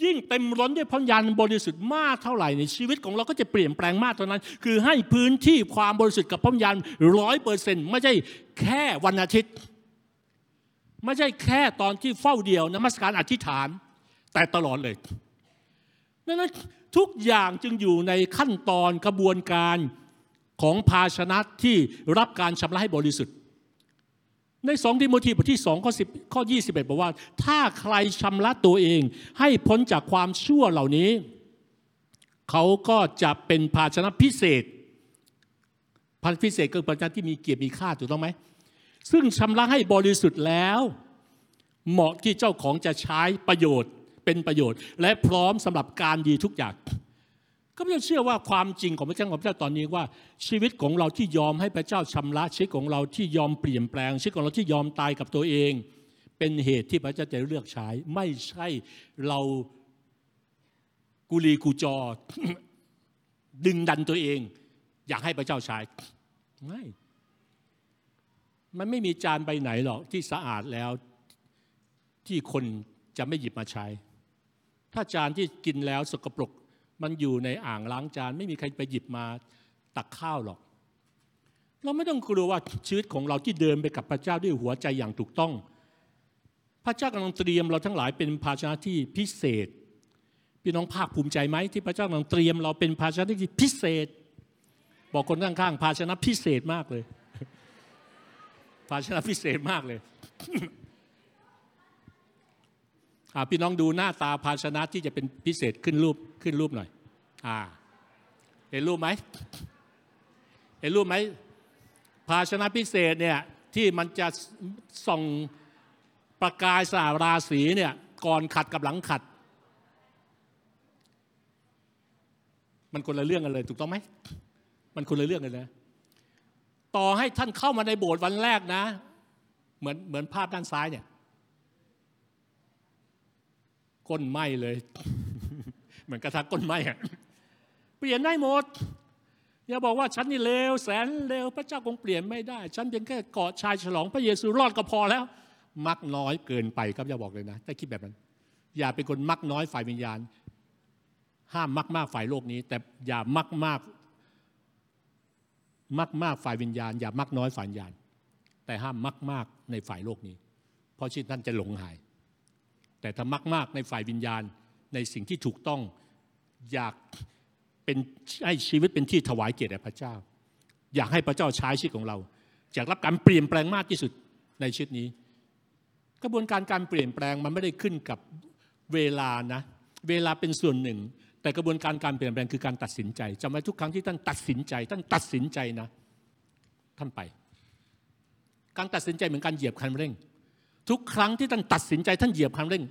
ยิ่งเต็มล้นด้วยพระวิญญาณบริสุทธิ์มากเท่าไหร่ในชีวิตของเราก็จะเปลี่ยนแปลงมากเท่านั้น คือให้พื้นที่ความบริสุทธิ์กับพระวิญญาณร้อยเปอร์เซ็นต์ไม่ใช่แค่วันอาทิตย์ ไม่ใช่แค่ตอนที่เฝ้าเดียวนมัสการอธิษฐาน แต่ตลอดเลยดังนั้นทุกอย่างจึงอยู่ในขั้นตอนกระบวนการ ของภาชนะที่รับการชำระให้บริสุทธิ์ ในสองทิโมธีบทที่สองข้อสิบข้อยี่สิบเอ็ดบอกว่า ถ้าใครชำระตัวเองให้พ้นจากความชั่วเหล่านี้ เขาก็จะเป็นภาชนะพิเศษภาชนะพิเศษก็คือภาชนะที่มีเกียรติมีค่าถูกต้องไหมซึ่งชำระให้บริสุทธิ์แล้ว เหมาะที่เจ้าของจะใช้ประโยชน์เป็นประโยชน์ และพร้อมสำหรับการดีทุกอย่าง ก็ไม่เชื่อว่าความจริงของพระเจ้าของพระเจ้าตอนนี้ว่า ชีวิตของเราที่ยอมให้พระเจ้าชำระชีวิตของเราที่ยอมเปลี่ยนแปลงชีวิตของเราที่ยอมตายกับตัวเอง เป็นเหตุที่พระเจ้าจะเลือกใช้ ไม่ใช่เรากุลีกูจอ ดึงดันตัวเอง อยากให้พระเจ้าใช้ไม่มันไม่มีจานใบไหนหรอกที่สะอาดแล้วที่คนจะไม่หยิบมาใช้ ถ้าจานที่กินแล้วสกปรก มันอยู่ในอ่างล้างจาน ไม่มีใครไปหยิบมาตักข้าวหรอก เราไม่ต้องกลัวว่าชีวิตของเราที่เดินไปกับพระเจ้าด้วยหัวใจอย่างถูกต้อง พระเจ้ากำลังเตรียมเราทั้งหลายเป็นภาชนะที่พิเศษพี่น้องภาคภูมิใจไหมที่พระเจ้ากำลังเตรียมเราเป็นภาชนะที่พิเศษ บอกคนข้างๆภาชนะพิเศษมากเลย ภาชนะพิเศษมากเลยพี่น้องดูหน้าตาภาชนะที่จะเป็นพิเศษขึ้นรูป ขึ้นรูปหน่อย อ่า เห็นรูปไหมเห็นรูปไหมภาชนะพิเศษเนี่ยที่มันจะส่องประกายสาราสีเนี่ยก่อนขัดกับหลังขัด มันคนละเรื่องกันเลย ถูกต้องไหมมันคนละเรื่องกันเลยต่อให้ท่านเข้ามาในโบสถ์วันแรกนะ เหมือนเหมือนภาพด้านซ้ายเนี่ยก้นไหมเลย เหมือนกระทะก้นไมอะเปลี่ยนได้หมดอย่าบอกว่าฉันนี่เลวแสนเลวพระเจ้าคงเปลี่ยนไม่ได้ ฉันเพียงแค่เกาะชายฉลองพระเยซูรอดก็พอแล้ว มักน้อยเกินไปครับอย่าบอกเลยนะถ้าคิดแบบนั้น อย่าเป็นคนมักน้อยฝ่ายวิญญาณ ห้ามมักมากฝ่ายโลกนี้ แต่อย่ามักมากมักมากฝ่ายวิญญาณ อย่ามักน้อยฝ่ายวิญญาณ แต่ห้ามมักมากในฝ่ายโลกนี้ เพราะชีวิตท่านจะหลงหาย แต่ถ้ามักมากในฝ่ายวิญญาณ ในสิ่งที่ถูกต้องอยากเป็นให้ชีวิตเป็นที่ถวายเกียรติแด่พระเจ้า อยากให้พระเจ้าใช้ชีวิตของเราอยากรับการเปลี่ยนแปลงมากที่สุดในชีวิตนี้ กระบวนการการเปลี่ยนแปลงมันไม่ได้ขึ้นกับเวลานะ เวลาเป็นส่วนหนึ่ง แต่กระบวนการการเปลี่ยนแปลงคือการตัดสินใจจำไว้ทุกครั้งที่ท่านตัดสินใจท่านตัดสินใจนะ ท่านไป การตัดสินใจเหมือนการเหยียบคันเร่ง ทุกครั้งที่ท่านตัดสินใจท่านเหยียบคันเร่ง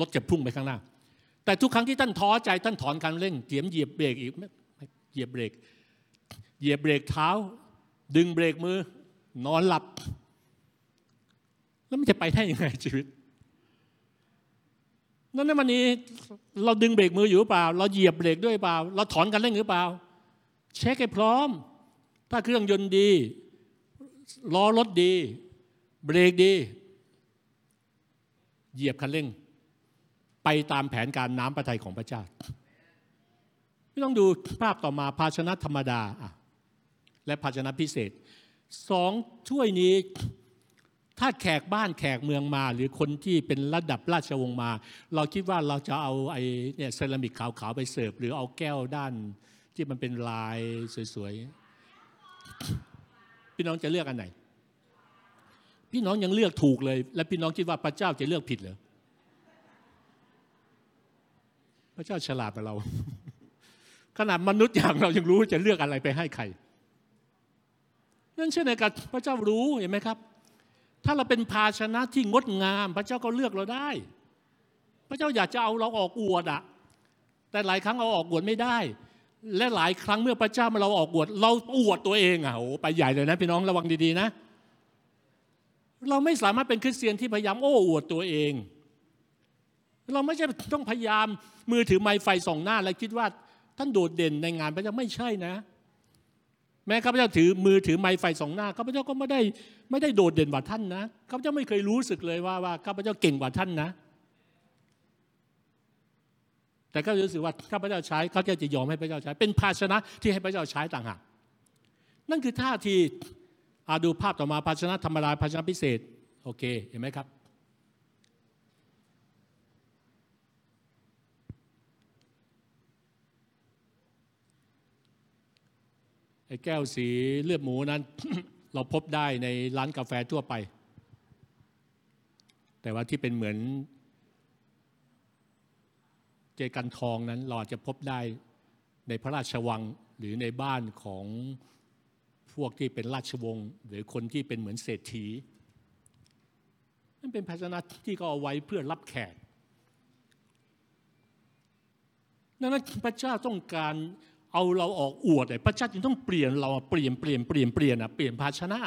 รถจะพุ่งไปข้างหน้า แต่ทุกครั้งที่ท่านท้อใจท่านถอนคันเร่งเตียมเหยียบเบรกอีกเหยียบเบรก เหยียบเบรกเท้า ดึงเบรกมือนอนหลับ แล้วมันจะไปได้ยังไงชีวิตนั่นในวันนี้เราดึงเบรกมืออยู่เปล่า เราเหยียบเบรกด้วยเปล่า เราถอนกันเร่งหรือเปล่า เช็คให้พร้อม ถ้าเครื่องยนต์ดีล้อรถดี เบรกดี เหยียบคันเร่ง ไปตามแผนการน้ำประทัยของพระเจ้า ไม่ต้องดูภาพต่อมาภาชนะธรรมดา และภาชนะพิเศษสองถ้วยนี้ถ้าแขกบ้านแขกเมืองมา หรือคนที่เป็นระดับราชวงศ์มา เราคิดว่าเราจะเอาไอ้เนี่ยเซรามิกขาวๆไปเสิร์ฟ หรือเอาแก้วด้านที่มันเป็นลายสวยๆพี่น้องจะเลือกอันไหน พี่น้องยังเลือกถูกเลย และพี่น้องคิดว่าพระเจ้าจะเลือกผิดเหรอ พระเจ้าฉลาดกว่าเรา ขนาดมนุษย์อย่างเรายังรู้จะเลือกอะไรไปให้ใคร นั่นเช่นเดียวกันพระเจ้ารู้เห็นไหมครับ ถ้าเราเป็นภาชนะที่งดงาม พระเจ้าก็เลือกเราได้ พระเจ้าอยากจะเอาเราออกอวดอะแต่หลายครั้งเราออกอวดไม่ได้ และหลายครั้งเมื่อพระเจ้ามาเราออกอวด เราอวดตัวเองอะโอ้ไปใหญ่เลยนะพี่น้องระวังดีๆนะ เราไม่สามารถเป็นคริสเตียนที่พยายามโอ้อวดตัวเอง เราไม่ใช่ต้องพยายามมือถือไม้ไฟส่องหน้า และคิดว่าท่านโดดเด่นในงานพระเจ้าไม่ใช่นะ แม้ข้าพเจ้าถือมือถือไม้ไฟส่องหน้าข้าพเจ้าก็ไม่ได้ไม่ได้โดดเด่นกว่าท่านนะข้าพเจ้าไม่เคยรู้สึกเลยว่าว่าข้าพเจ้าเก่งกว่าท่านนะ แต่ก็รู้สึกว่าข้าพเจ้าใช้ข้าพเจ้าจะยอมให้พระเจ้าใช้ เป็นภาชนะที่ให้พระเจ้าใช้ต่างหากนั่นคือท่าทีอาดูภาพต่อมาภาชนะธรรมดาภาชนะพิเศษโอเคเห็นไหมครับ อ้แก้วสีเลือดหมูนั้น เราพบได้ในร้านกาแฟทั่วไป แต่ว่าที่เป็นเหมือนเจกันทองนั้นเราอาจจะพบได้ในพระราชวังหรือในบ้านของพวกที่เป็นราชวงศ์หรือคนที่เป็นเหมือนเศรษฐีนั่นเป็นภาชนะที่เขาเอาไว้เพื่อรับแขกดังนั้นพระเจ้าต้องการ เอาเราออกอวดพระเจ้าจึงต้องเปลี่ยนเราเปลี่ยนเปลี่ยนเปลี่ยนเปลี่ยนอะเปลี่ยนภาชนะ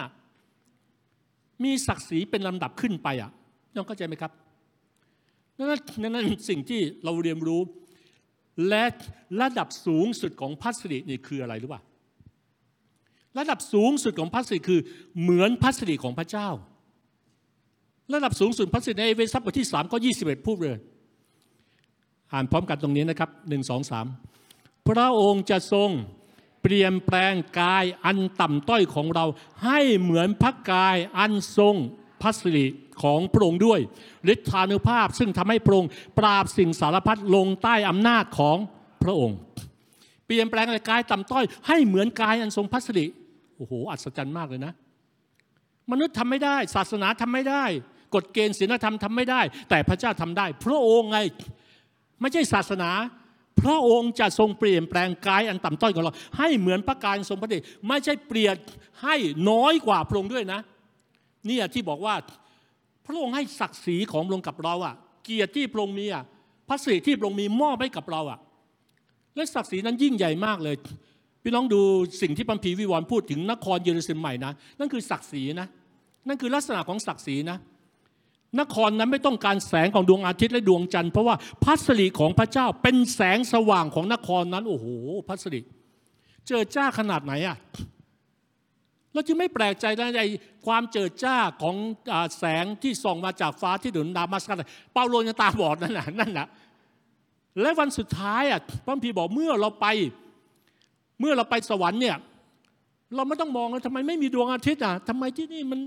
มีศักดิ์ศรีเป็นลำดับขึ้นไปอะน้องเข้าใจไหมครับนั่นนั่นนั่นสิ่งที่เราเรียนรู้ และระดับสูงสุดของพัสดินี่คืออะไรรู้ป่ะระดับสูงสุดของพัสดิคือเหมือนพัสดิของพระเจ้า ระดับสูงสุดพัสดิในเอเวซัสบทที่สามก็ยี่สิบเอ็ดพูดเลย อ่านพร้อมกันตรงนี้นะครับหนึ่งสองสาม พระองค์จะทรงเปลี่ยนแปลงกายอันต่ำต้อยของเรา ให้เหมือนพระกายอันทรงพัสดิของพระองค์ด้วยฤทธานุภาพซึ่งทำให้พระองค์ปราบสิ่งสารพัดลงใต้อำนาจของพระองค์ เปลี่ยนแปลงกายต่ำต้อย ให้เหมือนกายอันทรงพัสดิโอ้โหอัศจรรย์มากเลยนะ มนุษย์ทำไม่ได้ ศาสนาทำไม่ได้ กฎเกณฑ์ศีลธรรมทำไม่ได้ แต่พระเจ้าทำได้ พระองค์ไงไม่ใช่ศาสนา พระองค์จะทรงเปลี่ยนแปลงกายอันต่ำต้อยของเรา ให้เหมือนพระกายทรงพระเดชไม่ใช่เปลี่ยนให้น้อยกว่าพระองค์ด้วยนะเนี่ยที่บอกว่าพระองค์ให้ศักดิ์ศรีของพระองค์กับเราอะเกียรติที่พระองค์มีอะพระสิริที่พระองค์มีมอบให้กับเราอะและศักดิ์ศรีนั้นยิ่งใหญ่มากเลย พี่น้องดูสิ่งที่พัมพีวิวรณ์พูดถึงนครเยรูซาเล็มใหม่นะนั่นคือศักดิ์ศรีนะ นั่นคือลักษณะของศักดิ์ศรีนะ นครนั้นไม่ต้องการแสงของดวงอาทิตย์และดวงจันทร์เพราะว่าพัสริของพระเจ้าเป็นแสงสว่างของนครนั้นโอ้โหพัสริเจอจ้าขนาดไหนอะเราจึงไม่แปลกใจในความเจิดจ้าของแสงที่ส่องมาจากฟ้าที่ดุนดามัสกัสเปาโลยังตาบอดนั่นน่ะนั่นน่ะและวันสุดท้ายอะพระพีบอกเมื่อเราไป เมื่อเราไปสวรรค์เนี่ยเราไม่ต้องมองเลยทำไมไม่มีดวงอาทิตย์อะทำไมที่นี่มัน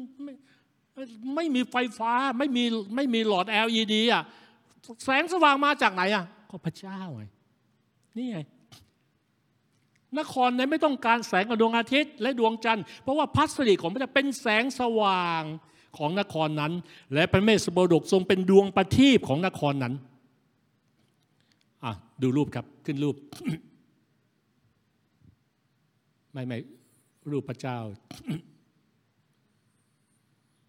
ไม่มีไฟฟ้าไม่มีไม่มีหลอด LED อะแสงสว่างมาจากไหนอะก็พระเจ้าไงนี่ไงนครนั้นไม่ต้องการแสงของดวงอาทิตย์ และดวงจันทร์เพราะว่าพัสดุของพระเจ้าเป็นแสงสว่างของนครนั้น และพระเมสสโบดกทรงเป็นดวงประทีปของนครนั้นอะดูรูปครับขึ้นรูป ไม่ไม่รูปพระเจ้า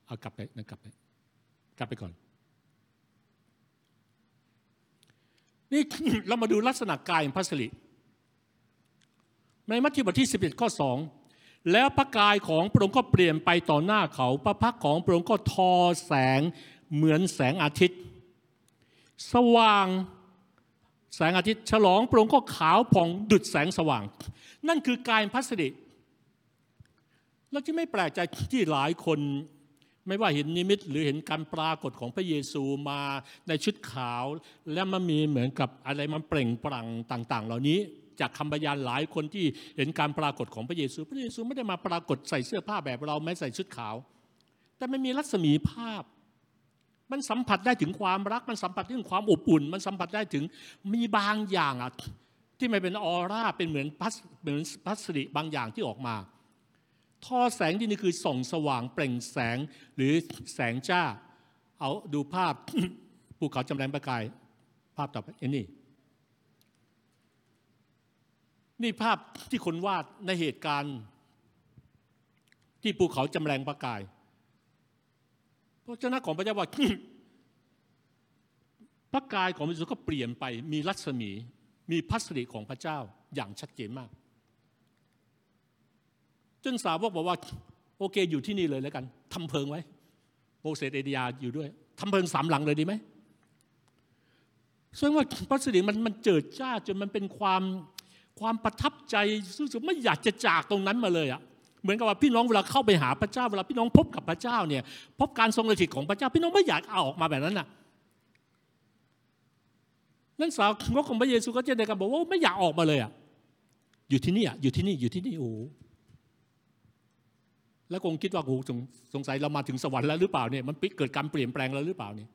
เอากลับไปนะกลับไป กลับไปก่อน นี่เรามาดูลักษณะกายของพระสิริในมัทธิวบทที่ 11 ข้อ 2 แล้วพระกายของพระองค์ก็เปลี่ยนไปต่อหน้าเขา พระพักของพระองค์ก็ทอแสงเหมือนแสงอาทิตย์ สว่างแสงอาทิตย์ ฉลองพระองค์ก็ขาวผ่องดุดแสงสว่าง นั่นคือกายพัสดิเราจะไม่แปลกใจที่หลายคน ไม่ว่าเห็นนิมิตหรือเห็นการปรากฏของพระเยซูมาในชุดขาว และมันมีเหมือนกับอะไรมันเปล่งปลั่งต่าง ๆ เหล่านี้จากคำพยานหลายคนที่เห็นการปรากฏของพระเยซู พระเยซูไม่ได้มาปรากฏใส่เสื้อผ้าแบบเราแม้ใส่ชุดขาว แต่มันมีรัศมีภาพ มันสัมผัสได้ถึงความรัก มันสัมผัสได้ถึงความอบอุ่น มันสัมผัสได้ถึงมีบางอย่างอะที่ไม่เป็นออร่าเป็นเหมือนพัสเหมือนพัสริบางอย่างที่ออกมา ท่อแสงที่นี่คือส่องสว่างเปล่งแสงหรือแสงจ้า เอาดูภาพภูเขาจำแรงประกาย ภาพต่อไปนี่ นี่ภาพที่คนวาดในเหตุการณ์ ที่ภูเขาจำแรงประกายพระเจ้าของพระเจ้าว่าพระกายของพระเยซูก็เปลี่ยนไปมีรัศมีมีพัสดุของพระเจ้าอย่างชัดเจนมาก จนสาวกบอกว่า โอเค อยู่ที่นี่เลยแล้วกันทำเพิงไว้โมเสสเอเดียอยู่ด้วยทำเพิงสามหลังเลยดีไหมซึ่งว่าพระสิริมันมันเจิดจ้าจนมันเป็นความความประทับใจรู้สึกไม่อยากจะจากตรงนั้นมาเลยอะเหมือนกับว่าพี่น้องเวลาเข้าไปหาพระเจ้าเวลาพี่น้องพบกับพระเจ้าเนี่ยพบการทรงฤทธิ์ของพระเจ้า พี่น้องไม่อยากเอาออกมาแบบนั้นน่ะนั่นสาวกของพระเยซูก็จะเดียกันบอกว่าไม่อยากออกมาเลยอะอยู่ที่นี่อะอยู่ที่นี่อยู่ที่นี่โอ้ แล้วคงคิดว่าโอ้สงสงสัยเรามาถึงสวรรค์แล้วหรือเปล่าเนี่ยมันปิเกิดการเปลี่ยนแปลงแล้วหรือเปล่าเนี่ย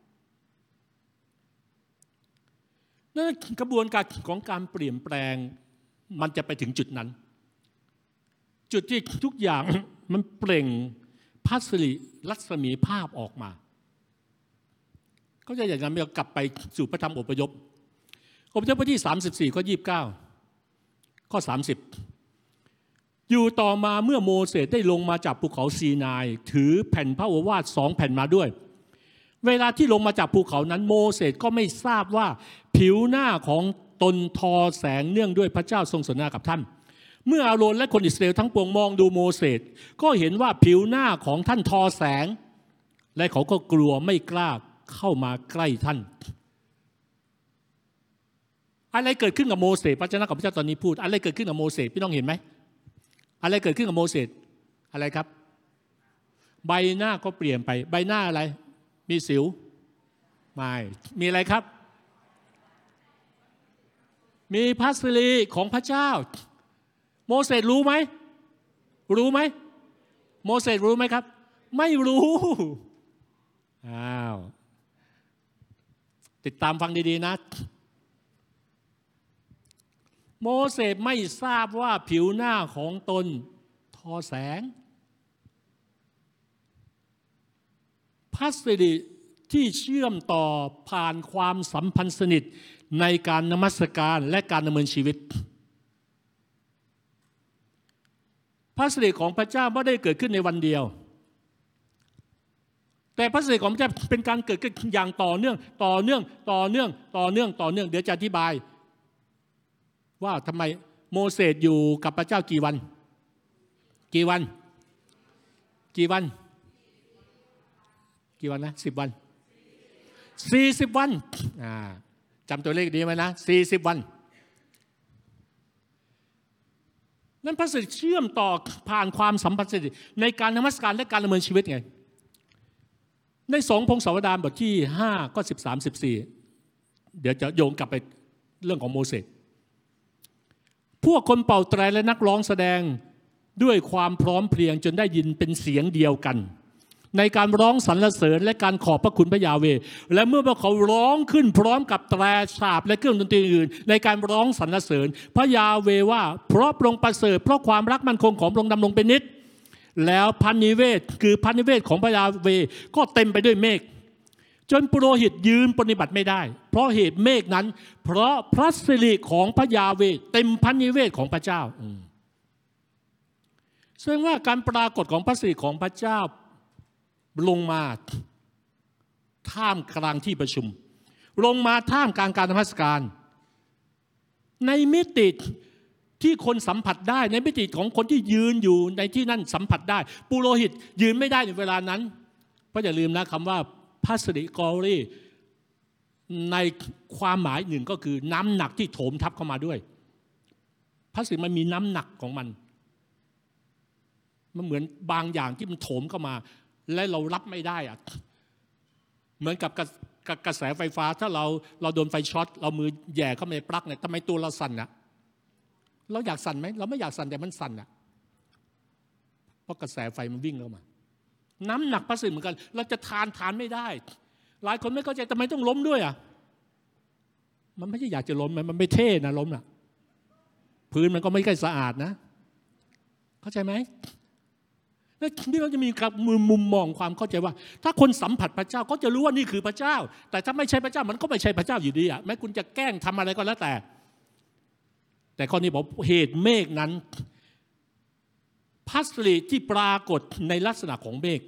นั่นกระบวนการของการเปลี่ยนแปลงมันจะไปถึงจุดนั้น จุดที่ทุกอย่างมันเปล่งพัสริรัศมีภาพออกมา ก็จะอย่างนั้นเรากลับไปสู่พระธรรมอพยพอพยพทที่ 34 ข้อ 29 ข้อ 30 อยู่ต่อมาเมื่อโมเสสได้ลงมาจากภูเขาซีนาย ถือแผ่นพระโอวาทสองแผ่นมาด้วย เวลาที่ลงมาจากภูเขานั้นโมเสสก็ไม่ทราบว่าผิวหน้าของตนทอแสงเนื่องด้วยพระเจ้าทรงสนทนากับท่าน เมื่ออาโรนและคนอิสราเอลทั้งปวงมองดูโมเสสก็เห็นว่าผิวหน้าของท่านทอแสง และเขาก็กลัวไม่กล้าเข้ามาใกล้ท่าน อะไรเกิดขึ้นกับโมเสสพระเจ้ากับพระเจ้าตอนนี้พูด อะไรเกิดขึ้นกับโมเสสพี่น้องเห็นไหม อะไรเกิดขึ้นกับโมเสสอะไรครับ ใบหน้าก็เปลี่ยนไป ใบหน้าอะไร มีสิวไม่มีอะไรครับ มีพัสรีของพระเจ้า โมเสสรู้ไหม รู้ไหม โมเสสรู้ไหมครับ ไม่รู้อ้าวติดตามฟังดี ๆ นะ โมเสสไม่ทราบว่าผิวหน้าของตนทอแสง พัสดิที่เชื่อมต่อผ่านความสัมพันธ์สนิทในการนมัสการและการดำเนินชีวิต พระสิริของพระเจ้าไม่ได้เกิดขึ้นในวันเดียว แต่พระสิริของพระเจ้าเป็นการเกิดขึ้นอย่างต่อเนื่อง ต่อเนื่อง ต่อเนื่อง ต่อเนื่อง ต่อเนื่อง เดี๋ยวจะอธิบาย ว่าทำไมโมเสสอยู่กับพระเจ้ากี่วัน กี่วัน กี่วัน กี่วันนะสิบวันสี่สิบวันจำตัวเลขดีไหมนะสี่สิบวัน นั่นพระสิทธิ์เชื่อมต่อผ่านความสัมพันธ์สิทในการนมัสการและการดำเนินชีวิตไง ในสองพงศาวดารบทที่ห้าก็สิบสามสิบสี่เดี๋ยวจะโยงกลับไปเรื่องของโมเสส พวกคนเป่าแตรและนักร้องแสดงด้วยความพร้อมเพรียงจนได้ยินเป็นเสียงเดียวกัน ในการร้องสรรเสริญและการขอบพระคุณพระยาเว และเมื่อพวกเขาร้องขึ้นพร้อมกับแตรฉาบและเครื่องดนตรีอื่น ในการร้องสรรเสริญ พระยาเวว่า เพราะพระองค์ประเสริฐเพราะความรักมั่นคงของพระองค์ดำรงเป็นนิจแล้วพันนิเวศคือพันนิเวศของพระยาเวก็เต็มไปด้วยเมฆ จนปุโรหิตยืนปฏิบัติไม่ได้ เพราะเหตุเมฆนั้น เพราะพระสิริของพระยาเวเต็มพันนิเวศของพระเจ้าแสดงว่าการปรากฏของพระสิริของพระเจ้าลงมาท่ามกลางที่ประชุม ลงมาท่ามกลางการธรรมสการ ในมิติที่คนสัมผัสได้ ในมิติของคนที่ยืนอยู่ในที่นั่นสัมผัสได้ ปุโรหิตยืนไม่ได้ในเวลานั้น เพราะอย่าลืมนะคำว่า พัสริกอรีในความหมายหนึ่งก็คือน้ำหนักที่โถมทับเข้ามาด้วยพัสริมันมีน้ำหนักของมัน มันเหมือนบางอย่างที่มันโถมเข้ามา และเรารับไม่ได้อะเหมือนกับกระแสไฟฟ้า ถ้าเราเราโดนไฟช็อตเรามือแย่เข้าไปในปลั๊กเนี่ยทำไมตัวเราสั่นอะเราอยากสั่นไหมเราไม่อยากสั่นแต่มันสั่นอะเพราะกระแสไฟมันวิ่งเข้ามา น้ำหนักพระสิทธิ์เหมือนกัน เราจะทานทานไม่ได้ หลายคนไม่เข้าใจทำไมต้องล้มด้วยอะมันไม่ใช่อยากจะล้มมันไม่เท่นะล้มอะ พื้นมันก็ไม่ใช่สะอาดนะ เข้าใจไหมนี่เราจะมีมุมมองความเข้าใจว่า ถ้าคนสัมผัสพระเจ้าก็จะรู้ว่านี่คือพระเจ้า แต่ถ้าไม่ใช่พระเจ้ามันก็ไม่ใช่พระเจ้าอยู่ดีอะแม้คุณจะแกล้งทำอะไรก็แล้วแต่ แต่ข้อนี้บอกเหตุเมฆนั้น พัสรีที่ปรากฏในลักษณะของเมฆ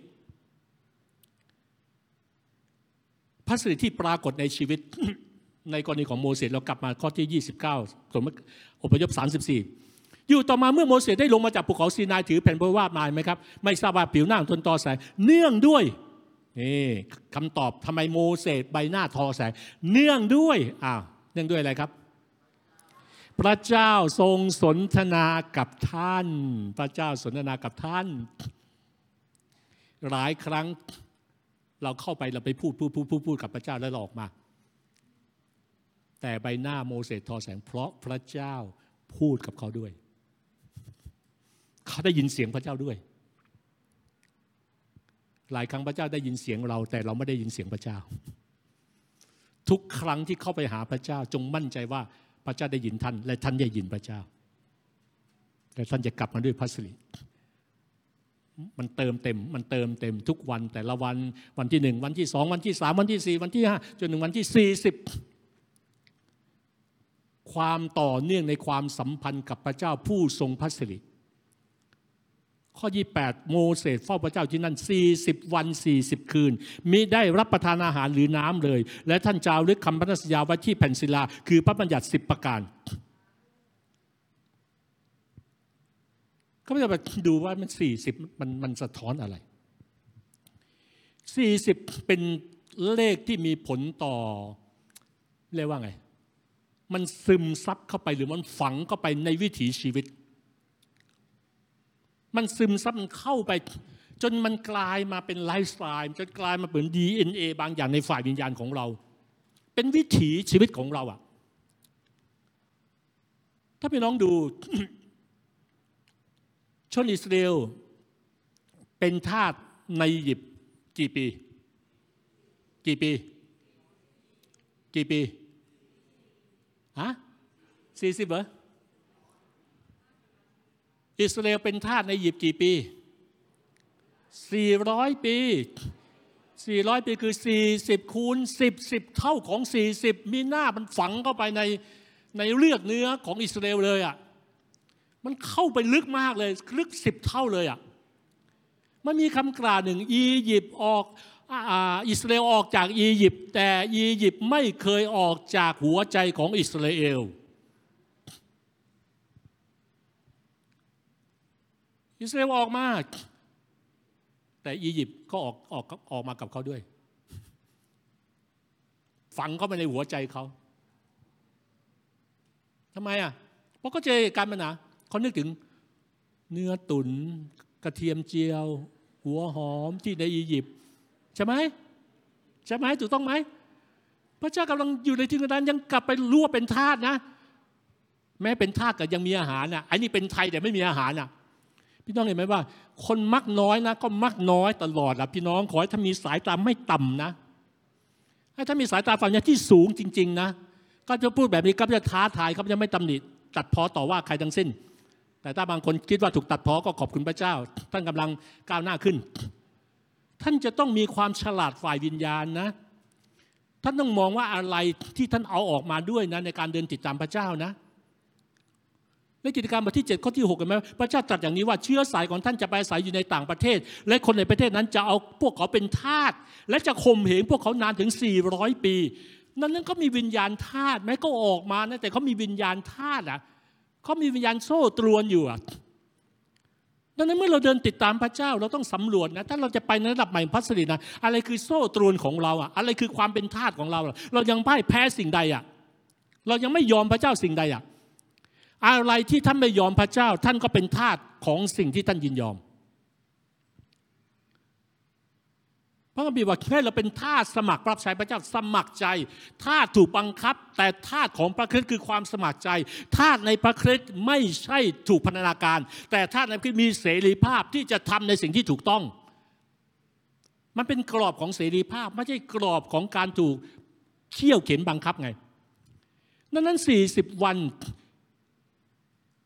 พัสรีที่ปรากฏในชีวิตในกรณีของโมเสสเรากลับมาข้อที่ 29สมมติอพยพ 34 อยู่ต่อมาเมื่อโมเสสได้ลงมาจากภูเขาซีนายถือแผ่นพระวาดมาไหมครับไม่ทราบว่าผิวหน้าทนต่อแสงเนื่องด้วยนี่คำตอบทำไมโมเสสใบหน้าทอแสงเนื่องด้วยอ้าวเนื่องด้วยอะไรครับ พระเจ้าทรงสนทนากับท่าน พระเจ้าสนทนากับท่าน หลายครั้งเราเข้าไปเราไปพูดพูดพูดพูดพูดกับพระเจ้าแล้วเราออกมา แต่ใบหน้าโมเสสทอแสงเพราะพระเจ้าพูดกับเขาด้วย เขาได้ยินเสียงพระเจ้าด้วย หลายครั้งพระเจ้าได้ยินเสียงเรา แต่เราไม่ได้ยินเสียงพระเจ้า ทุกครั้งที่เข้าไปหาพระเจ้าจงมั่นใจว่า พระเจ้าได้ยินท่าน และท่านได้ยินพระเจ้า และท่านจะกลับมาด้วยพระสิริมันเติมเต็ม มันเติมเต็มทุกวันแต่ละวันวันที่หนึ่งวันที่สองวันที่สามวันที่สี่วันที่ห้าจนถึงวันที่สี่สิบความต่อเนื่องในความสัมพันธ์กับพระเจ้าผู้ทรงพระสิริ ข้อ 28 โมเสสเฝ้าพระเจ้าที่นั่น 40 วัน 40 คืน มิได้รับประทานอาหารหรือน้ำเลย และท่านจารึกคำพันธสัญญาไว้ที่แผ่นศิลา คือพระบัญญัติ 10 ประการก็ไม่ได้ไปดูว่ามัน 40 มันมันสะท้อนอะไร 40 เป็นเลขที่มีผลต่อ เรียกว่าไง มันซึมซับเข้าไปหรือมันฝังเข้าไปในวิถีชีวิต มันซึมซับมันเข้าไป จนมันกลายมาเป็นไลฟ์สไตล์จนกลายมาเป็น DNA บางอย่างในฝ่ายวิญญาณของเรา เป็นวิถีชีวิตของเราอะถ้าพี่น้องดูชนอิสราเอลเป็นทาสในอียิปต์กี่ปี กี่ปี กี่ปีฮะสี่สิบเหรอ อิสราเอลเป็นทาสในอียิปต์กี่ปีสี่ร้อยปีสี่ร้อยปีคือสี่สิบคูณสิบสิบเท่าของสี่สิบมีหน้ามันฝังเข้าไปในในเลือดเนื้อของอิสราเอลเลยอะ มันเข้าไปลึกมากเลย ลึกสิบเท่าเลยอะ มันมีคำกล่าวหนึ่งอียิปต์ออกอิสราเอลออกจากอียิปต์แต่อียิปต์ไม่เคยออกจากหัวใจของอิสราเอล อิสราเอลออกมา แต่อียิปต์ก็ออกออกออกมากับเขาด้วย ฝังเข้าไปในหัวใจเขาทำไมอะ เพราะก็เจอการปัญหาเขานึกถึงเนื้อตุนกระเทียมเจียว หัวหอมที่ในอียิปต์ใช่ไหมใช่ไหมถูกต้องไหมพระเจ้ากำลังอยู่ในที่นั้นยังกลับไปรู้ว่าเป็นทาสนะ แม้เป็นทาสก็ยังมีอาหารนะอันนี้เป็นไทยแต่ไม่มีอาหารนะ พี่น้องเห็นไหมว่า คนมักน้อยนะ ก็มักน้อยตลอดละพี่น้องขอให้ถ้ามีสายตาไม่ต่ำนะให้ถ้ามีสายตาฝันที่สูงจริง ๆ นะ ก็จะพูดแบบนี้ก็จะท้าทายเขาจะไม่ตำหนิตัดพ้อต่อว่าใครทั้งสิ้น แต่ถ้าบางคนคิดว่าถูกตัดพ้อก็ขอบคุณพระเจ้า ท่านกำลังก้าวหน้าขึ้น ท่านจะต้องมีความฉลาดฝ่ายวิญญาณนะ ท่านต้องมองว่าอะไรที่ท่านเอาออกมาด้วยนะในการเดินติดตามพระเจ้านะ ในกิจการบทที่7ข้อที่6กันไหมพระเจ้าตรัสอย่างนี้ว่าเชื้อสายของท่านจะไปอาศัยอยู่ในต่างประเทศ และคนในประเทศนั้นจะเอาพวกเขาเป็นทาสและจะข่มเหงพวกเขานานถึง 400 ปี นั่นนั่นก็มีวิญญาณทาสแม้ก็ออกมานะแต่เขามีวิญญาณทาสอะเขามีวิญญาณโซ่ตรวนอยู่อะดังนั้นเมื่อเราเดินติดตามพระเจ้าเราต้องสำรวจนะถ้าเราจะไปในระดับใหม่พัสดุนะอะไรคือโซ่ตรวนของเราอะอะไรคือความเป็นทาสของเรา เรายังพ่ายแพ้สิ่งใดอะเรายังไม่ยอมพระเจ้าสิ่งใดอะ อะไรที่ท่านไม่ยอมพระเจ้า ท่านก็เป็นทาสของสิ่งที่ท่านยินยอมพระคัมภีร์ว่าแค่เราเป็นทาสสมัครรับใช้พระเจ้าสมัครใจทาสถูกบังคับ แต่ทาสของพระคริสต์คือความสมัครใจทาสในพระคริสต์ไม่ใช่ถูกพันธนาการ แต่ทาสในพระคริสต์มีเสรีภาพที่จะทำในสิ่งที่ถูกต้อง มันเป็นกรอบของเสรีภาพ ไม่ใช่กรอบของการถูกเขี่ยวเข็นบังคับไงดังนั้น 40 วัน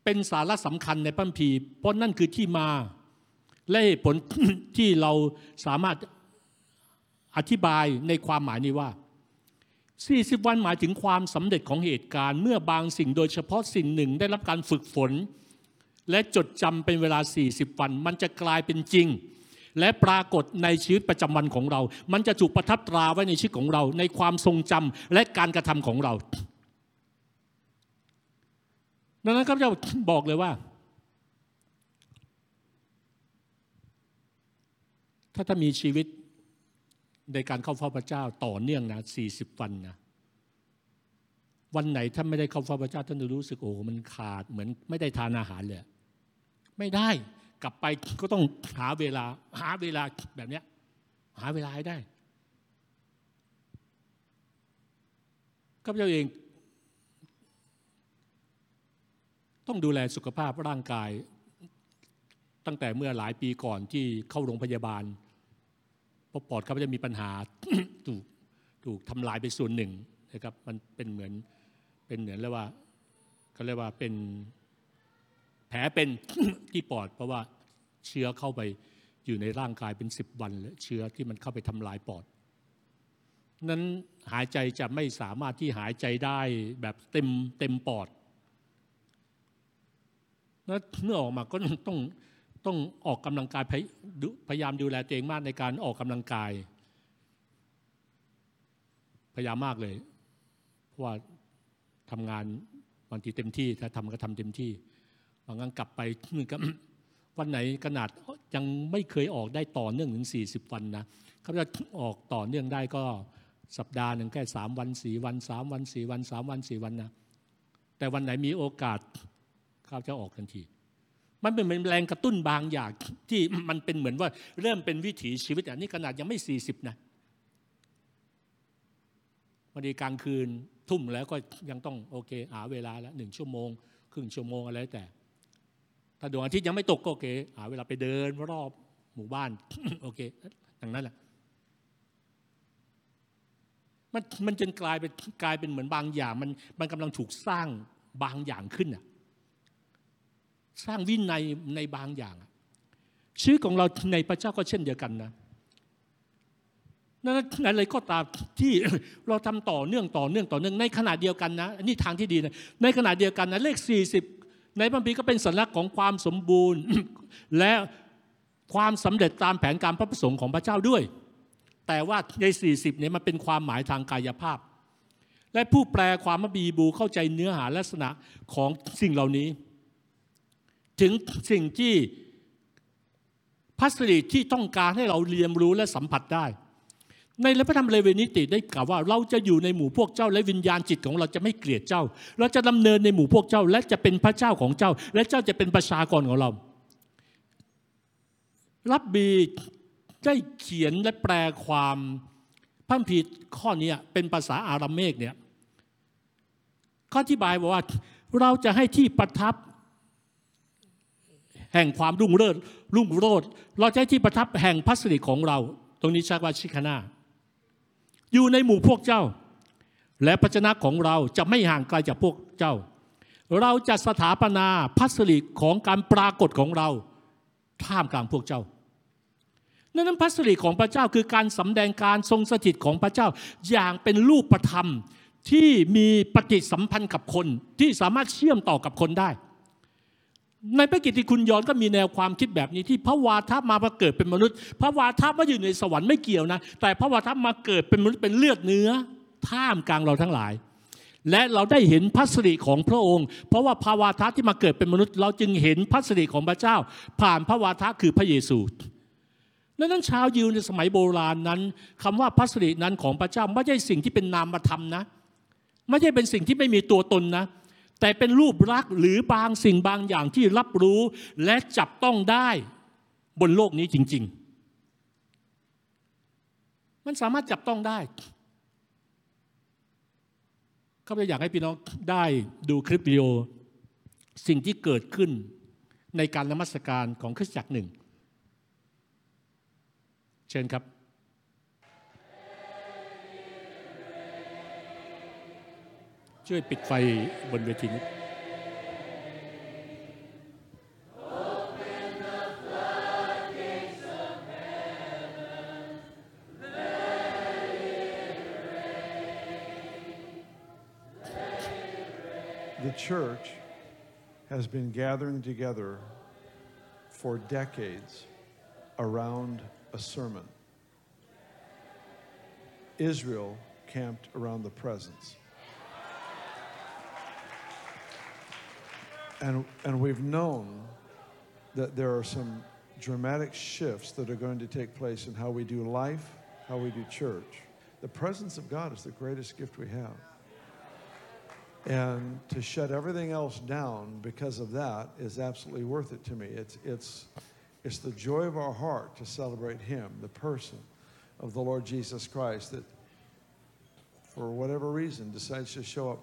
เป็นสาระสำคัญในพัมภีเพราะนั่นคือที่มา และเหตุผลที่เราสามารถอธิบายในความหมายนี้ว่า 40 วันหมายถึงความสำเร็จของเหตุการณ์ เมื่อบางสิ่งโดยเฉพาะสิ่งหนึ่งได้รับการฝึกฝน และจดจำเป็นเวลา 40 วัน มันจะกลายเป็นจริง และปรากฏในชีวิตประจำวันของเรา มันจะถูกประทับตราไว้ในชีวิตของเรา ในความทรงจำและการกระทำของเรา ดังนั้นข้าพเจ้าบอกเลยว่า ถ้าถ้ามีชีวิตในการเข้าเฝ้าพระเจ้าต่อเนื่องนะสี่สิบวันนะวันไหนท่านไม่ได้เข้าเฝ้าพระเจ้าท่านจะรู้สึกโอ้มันขาดเหมือนไม่ได้ทานอาหารเลย ไม่ได้กลับไปก็ต้องหาเวลา หาเวลาแบบเนี้ยหาเวลาให้ได้ข้าพเจ้าเอง ต้องดูแลสุขภาพร่างกาย ตั้งแต่เมื่อหลายปีก่อนที่เข้าโรงพยาบาลเพราะปอดเขาจะมีปัญหาถูกถูกทำลายไปส่วนหนึ่งนะครับมันเป็นเหมือนเป็นเหมือนเรียกว่าเขาเรียกว่าเป็นแผลเป็นที่ปอด เพราะว่าเชื้อเข้าไปอยู่ในร่างกายเป็นสิบวันเชื้อที่มันเข้าไปทำลายปอด นั้นหายใจจะไม่สามารถที่หายใจได้แบบเต็มเต็มปอด แล้วเมื่อออกมาก็ต้องต้องออกกำลังกายพยายามดูแลตัวเองมากในการออกกำลังกาย พยายามมากเลย เพราะว่าทำงานบางทีเต็มที่ ถ้าทำก็ทำเต็มที่บางครั้งกลับไปก็วันไหนขนาดยังไม่เคยออกได้ต่อเนื่องถึง 40 วันนะเขาจะออกต่อเนื่องได้ก็สัปดาห์หนึ่งแค่สามวันสี่วันสามวันสี่วันสามวันสี่วันนะแต่วันไหนมีโอกาส ขาจะออกทันที มันเป็นแรงกระตุ้นบางอย่างที่มันเป็นเหมือนว่าเริ่มเป็นวิถีชีวิตอันนี้ขนาดยังไม่ 40 นะวันดีกลางคืนทุ่มแล้วก็ยังต้องโอเคหาเวลาล้วหนึ่งชั่วโมง ครึ่งชั่วโมงอะไรแต่ ถ้าดวงอาทิตย์ยังไม่ตกก็โอเคหาเวลาไปเดินรอบหมู่บ้านโอเคอย่างนั้นแหละมันมันจนกลายเป็นกลายเป็นเหมือนบางอย่าง มันมันกำลังถูกสร้างบางอย่างขึ้นอะ สร้างวินัยในบางอย่างชีวิตของเราในพระเจ้าก็เช่นเดียวกันนะนั่นอะไรก็ตามที่เราทำต่อเนื่องต่อเนื่องต่อเนื่องในขณะเดียวกันนะนนี้ทางที่ดีนะในขณะเดียวกันนะเลข 40 ในพระคัมภีก็เป็นสัญลักษณ์ของความสมบูรณ์ และความสำเร็จตามแผนการพระประสงค์ของพระเจ้าด้วย แต่ว่าใน 40เนี่ยมันเป็นความหมายทางกายภาพ และผู้แปลความมบีบูเข้าใจเนื้อหาลักษณะของสิ่งเหล่านี้ ถึงสิ่งที่พัสดุที่ต้องการให้เราเรียนรู้และสัมผัสได้ ในพระธรรมเลเวนิติได้กล่าวว่า เราจะอยู่ในหมู่พวกเจ้า และวิญญาณจิตของเราจะไม่เกลียดเจ้า เราจะดำเนินในหมู่พวกเจ้า และจะเป็นพระเจ้าของเจ้า และเจ้าจะเป็นประชากรของเรา รับบีได้เขียนและแปลความพระคัมภีข้อนี้เป็นภาษาอาราเมกเนี่ยข้ออธิบายบอกว่าเราจะให้ที่ประทับ แห่งความรุ่งเรืองรุ่งโรจน์เราจะให้ที่ประทับแห่งพัสดุของเรา ตรงนี้ชักว่าชิคานาอยู่ในหมู่พวกเจ้า และพระชนะของเราจะไม่ห่างไกลจากพวกเจ้า เราจะสถาปนาพัสดุของการปรากฏของเราท่ามกลางพวกเจ้านั้นพัสดุของพระเจ้าคือการสำแดงการทรงสถิตของพระเจ้าอย่างเป็นรูปธรรมที่มีปฏิสัมพันธ์กับคนที่สามารถเชื่อมต่อกับคนได้ ในพระกิตติคุณย้อนก็มีแนวความคิดแบบนี้ที่พระวาทะมามาเกิดเป็นมนุษย์ พระวาทะมาอยู่ในสวรรค์ไม่เกี่ยวนะ แต่พระวาทะมาเกิดเป็นมนุษย์เป็นเลือดเนื้อท่ามกลางเราทั้งหลาย และเราได้เห็นพัสดุของพระองค์ เพราะว่าพระวาทะที่มาเกิดเป็นมนุษย์ เราจึงเห็นพัสดุของพระเจ้า ผ่านพระวาทะคือพระเยซูดังนั้นชาวยิวในสมัยโบราณนั้นคำว่าพัสดุนั้นของพระเจ้าไม่ใช่สิ่งที่เป็นนามธรรมนะ ไม่ใช่เป็นสิ่งที่ไม่มีตัวตนนะ แต่เป็นรูปลักษณ์หรือบางสิ่งบางอย่างที่รับรู้และจับต้องได้บนโลกนี้จริง ๆ มันสามารถจับต้องได้เขาจะอยากให้พี่น้องได้ดูคลิปวิดีโอ สิ่งที่เกิดขึ้นในการนมัสการของคริสตจักรหนึ่ง เชิญครับ ช่วยปิดไฟบนเวทีนี้ The church has been gathering together for decades around a sermon. Israel camped around the presence. And, and we've known that there are some dramatic shifts that are going to take place in how we do life, how we do church. The presence of God is the greatest gift we have. And to shut everything else down because of that is absolutely worth it to me. It's, it's, it's the joy of our heart to celebrate Him, the person of the Lord Jesus Christ, that for whatever reason decides to show up.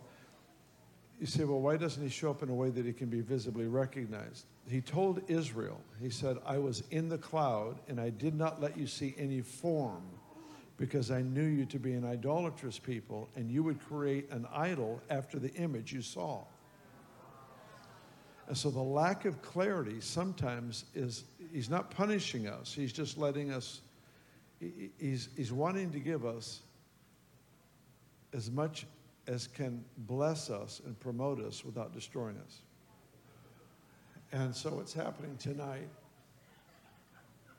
You say, well, why doesn't He show up in a way that He can be visibly recognized? He told Israel, He said, I was in the cloud and I did not let you see any form because I knew you to be an idolatrous people, and you would create an idol after the image you saw. And so the lack of clarity sometimes is, he's not punishing us, he's just letting us, he's, he's wanting to give us as much as can bless us and promote us without destroying us. And so it's happening tonight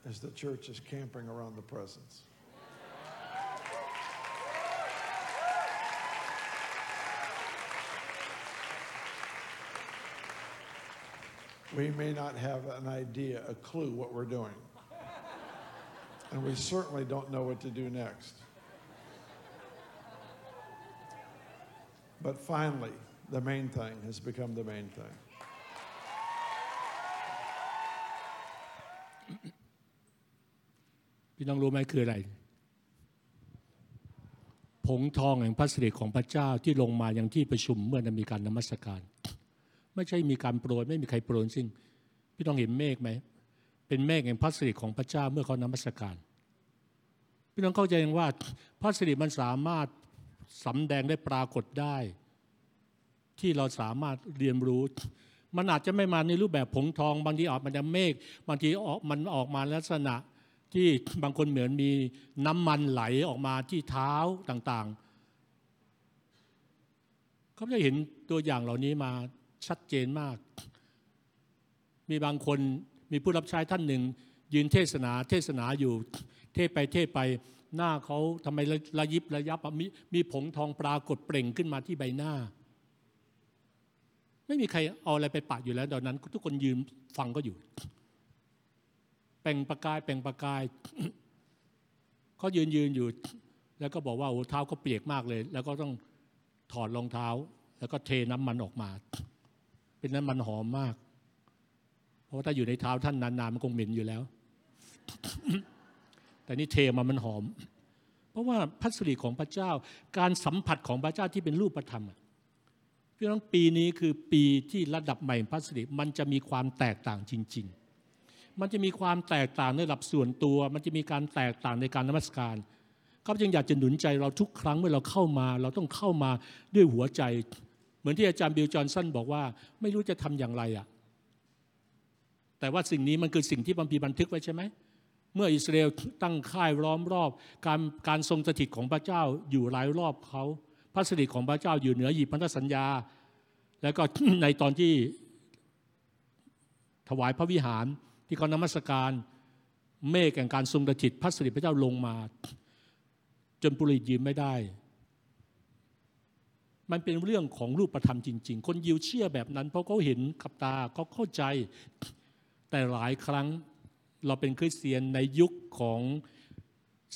as the church is camping around the presence. we may not have an idea, a clue what we're doing. And we certainly don't know what to do next. But finally, the main thing has become the main thing. พี่น้องรู้ไหมคืออะไร ผงทองแห่งพระสิริของพระเจ้าที่ลงมาอย่างที่ประชุมเมื่อมีการนมัสการ ไม่ใช่มีการโปรยไม่มีใครโปรยสิ้นพี่ต้องเห็นเมฆไหม เป็นเมฆแห่งพระสิริของพระเจ้าเมื่อเขานมัสการ พี่น้องเข้าใจยังว่าพระสิริมันสามารถ สำแดงได้ปรากฏได้ ที่เราสามารถเรียนรู้ มันอาจจะไม่มาในรูปแบบผงทอง บางทีออกมันจะเมฆบางทีออกมันออกมาลักษณะที่บางคนเหมือนมีน้ำมันไหลออกมาที่เท้าต่างๆเขาได้เห็นตัวอย่างเหล่านี้มาชัดเจนมาก มีบางคนมีผู้รับใช้ท่านหนึ่ง ยืนเทศนาเทศนาอยู่ เทศไปเทศไป หน้าเขาทำไมระยิบระยับมีมีผงทองปรากฏเปล่งขึ้นมาที่ใบหน้า ไม่มีใครเอาอะไรไปปะอยู่แล้วตอนนั้น ทุกคนยืนฟังก็อยู่แปลงประกายแปลงประกายเขายืนยืนอยู่ แล้วก็บอกว่าโอ้เท้าก็เปียกมากเลย แล้วก็ต้องถอดรองเท้า แล้วก็เทน้ำมันออกมา เป็นน้ำมันหอมมาก เพราะว่าถ้าอยู่ในเท้าท่านนานๆมันคงเหม็นอยู่แล้ว แต่นี่เทมามันหอม เพราะว่าพระสิริของพระเจ้า การสัมผัสของพระเจ้าที่เป็นรูปธรรมพี่น้องปีนี้คือปีที่ระดับใหม่พระสิริมันจะมีความแตกต่างจริง ๆ มันจะมีความแตกต่างในระดับส่วนตัว มันจะมีการแตกต่างในการนมัสการเขาจึงอยากจะหนุนใจเราทุกครั้งเมื่อเราเข้ามา เราต้องเข้ามาด้วยหัวใจ เหมือนที่อาจารย์บิลจอห์นสันบอกว่า ไม่รู้จะทำอย่างไรอะแต่ว่าสิ่งนี้มันคือสิ่งที่บัมพีบันทึกไว้ใช่ไหม เมื่ออิสราเอลตั้งค่ายล้อมรอบ การการทรงสถิตของพระเจ้าอยู่รายรอบเขาพระสิริของพระเจ้าอยู่เหนือหยิบพันธสัญญา แล้วก็ในตอนที่ถวายพระวิหารที่เขานมัสการเมฆแห่งการทรงสถิตพระสิริพระเจ้าลงมา จนปุริยืนไม่ได้ มันเป็นเรื่องของรูปธรรมจริง ๆ คนยิวเชื่อแบบนั้น เพราะเขาเห็นกับตาเขาเข้าใจแต่หลายครั้ง เราเป็นคริสเตียนในยุคของ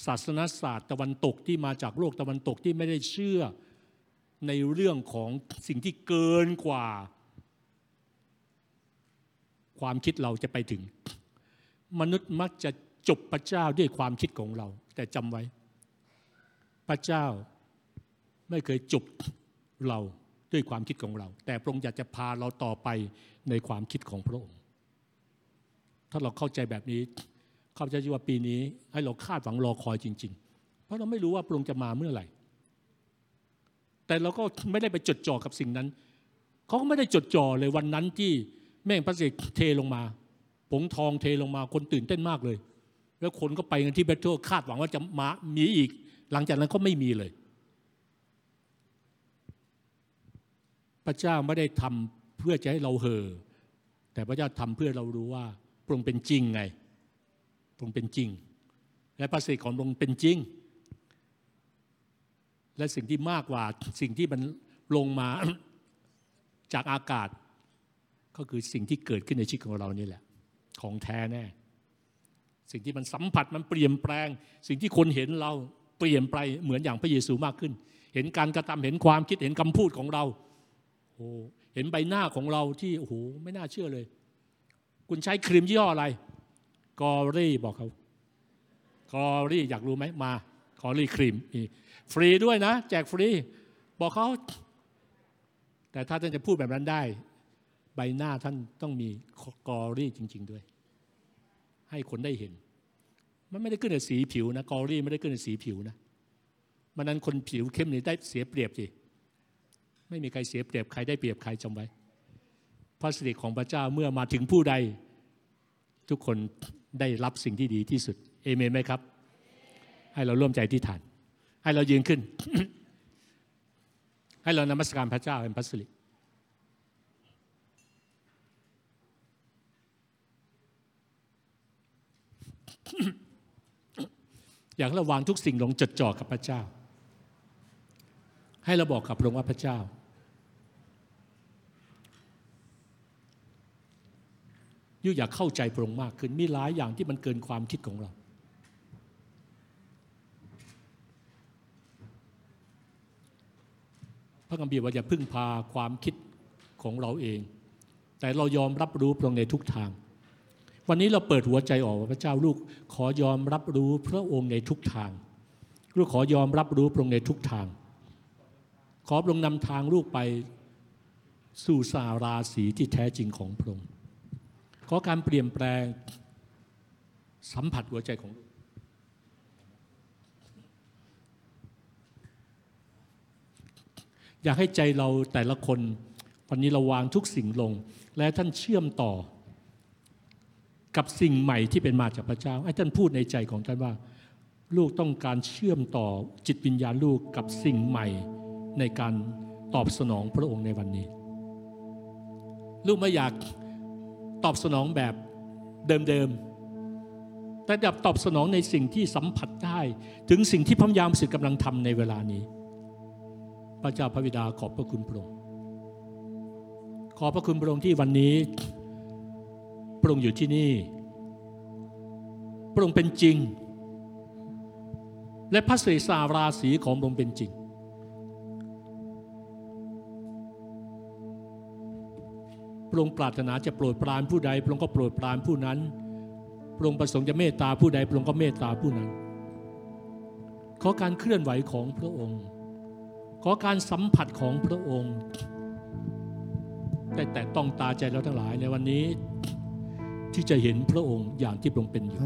ศาสนศาสตร์ตะวันตกที่มาจากโลกตะวันตกที่ไม่ได้เชื่อในเรื่องของสิ่งที่เกินกว่า ความคิดเราจะไปถึง มนุษย์มักจะจบพระเจ้าด้วยความคิดของเรา แต่จำไว้ พระเจ้าไม่เคยจบเราด้วยความคิดของเรา แต่พระองค์อยากจะพาเราต่อไปในความคิดของพระองค์ ถ้าเราเข้าใจแบบนี้เข้าใจว่าปีนี้ ให้เราคาดหวังรอคอยจริง ๆ เพราะเราไม่รู้ว่าพระองค์จะมาเมื่อไหร่ แต่เราก็ไม่ได้ไปจดจ่อกับสิ่งนั้น เขาก็ไม่ได้จดจ่อเลยวันนั้นที่แม่งพระสิทธิ์เทลงมา ผงทองเทลงมาคนตื่นเต้นมากเลย แล้วคนก็ไปกันที่เบธเทิลคาดหวังว่าจะมามีอีก หลังจากนั้นก็ไม่มีเลย พระเจ้าไม่ได้ทำเพื่อจะให้เราเห่อแต่พระเจ้าทำเพื่อเรารู้ว่า พระองค์เป็นจริงไงพระองค์เป็นจริง และพระสิริของพระองค์เป็นจริง และสิ่งที่มากกว่าสิ่งที่มันลงมาจากอากาศ ก็คือสิ่งที่เกิดขึ้นในชีวิตของเรานี่แหละ ของแท้แน่สิ่งที่มันสัมผัสมันเปลี่ยนแปลง สิ่งที่คนเห็นเราเปลี่ยนไปเหมือนอย่างพระเยซูมากขึ้น เห็นการกระทำเห็นความคิดเห็นคำพูดของเราโอ้เห็นใบหน้าของเราที่โอ้โหไม่น่าเชื่อเลย คุณใช้ครีมยี่ห้ออะไร กอรี่บอกเขากอรี่อยากรู้ไหมมากอรี่ครีมฟรีด้วยนะ แจกฟรี บอกเขา แต่ถ้าท่านจะพูดแบบนั้นได้ ใบหน้าท่านต้องมีกอรี่จริง ๆ ด้วย ให้คนได้เห็น มันไม่ได้ขึ้นกับสีผิวนะกอรี่ไม่ได้ขึ้นกับสีผิวนะมันนั้นคนผิวเข้มนี่ได้เสียเปรียบสิไม่มีใครเสียเปรียบใครได้เปรียบใครจำไว้พระสิริของพระเจ้าเมื่อมาถึงผู้ใด ทุกคนได้รับสิ่งที่ดีที่สุดเอเมนไหมครับ ให้เราร่วมใจที่ฐาน ให้เรายืนขึ้น ให้เรานมัสการพระเจ้าเป็นพระสิริอยากให้เราวางทุกสิ่งลงจดจ่อกับพระเจ้า ให้เราบอกกับพระองค์ว่าพระเจ้า ยูอยากเข้าใจพระองค์มากขึ้น มีหลายอย่างที่มันเกินความคิดของเรา พระคัมภีร์ว่าอย่าพึ่งพาความคิดของเราเอง แต่เรายอมรับรู้พระองค์ในทุกทาง วันนี้เราเปิดหัวใจออกว่าพระเจ้าลูก ขอยอมรับรู้พระองค์ในทุกทาง ลูกขอยอมรับรู้พระองค์ในทุกทาง ขอพระองค์นำทางลูกไปสู่สาราสีที่แท้จริงของพระองค์ อการเปลี่ยนแปลงสัมผัสหัวใจของลูกอยากให้ใจเราแต่ละคน วันนี้เราวางทุกสิ่งลง และท่านเชื่อมต่อ กับสิ่งใหม่ที่เป็นมาจากพระเจ้า ให้ท่านพูดในใจของท่านว่า ลูกต้องการเชื่อมต่อจิตวิญญาณลูกกับสิ่งใหม่ในการตอบสนองพระองค์ในวันนี้ ลูกไม่อยาก ตอบสนองแบบเดิมๆ แต่อยากตอบสนองในสิ่งที่สัมผัสได้ ถึงสิ่งที่พระยามสิทธิ์กำลังทำในเวลานี้ พระเจ้าพระบิดาขอบพระคุณพระองค์ขอบพระคุณพระองค์ที่วันนี้พระองค์อยู่ที่นี่พระองค์เป็นจริง และพระเสสาราศีของพระองค์เป็นจริง ระองค์ปรารถนาจะโปรดปรานผู้ใดพระองค์ก็โปรดปรานผู้นั้นพระองค์ประสงค์จะเมตตาผู้ใดพระองค์ก็เมตตาผู้นั้น ขอการเคลื่อนไหวของพระองค์ ขอการสัมผัสของพระองค์ได้แต่ต้องตาใจเราทั้งหลายในวันนี้ ที่จะเห็นพระองค์อย่างที่พระองค์เป็นอยู่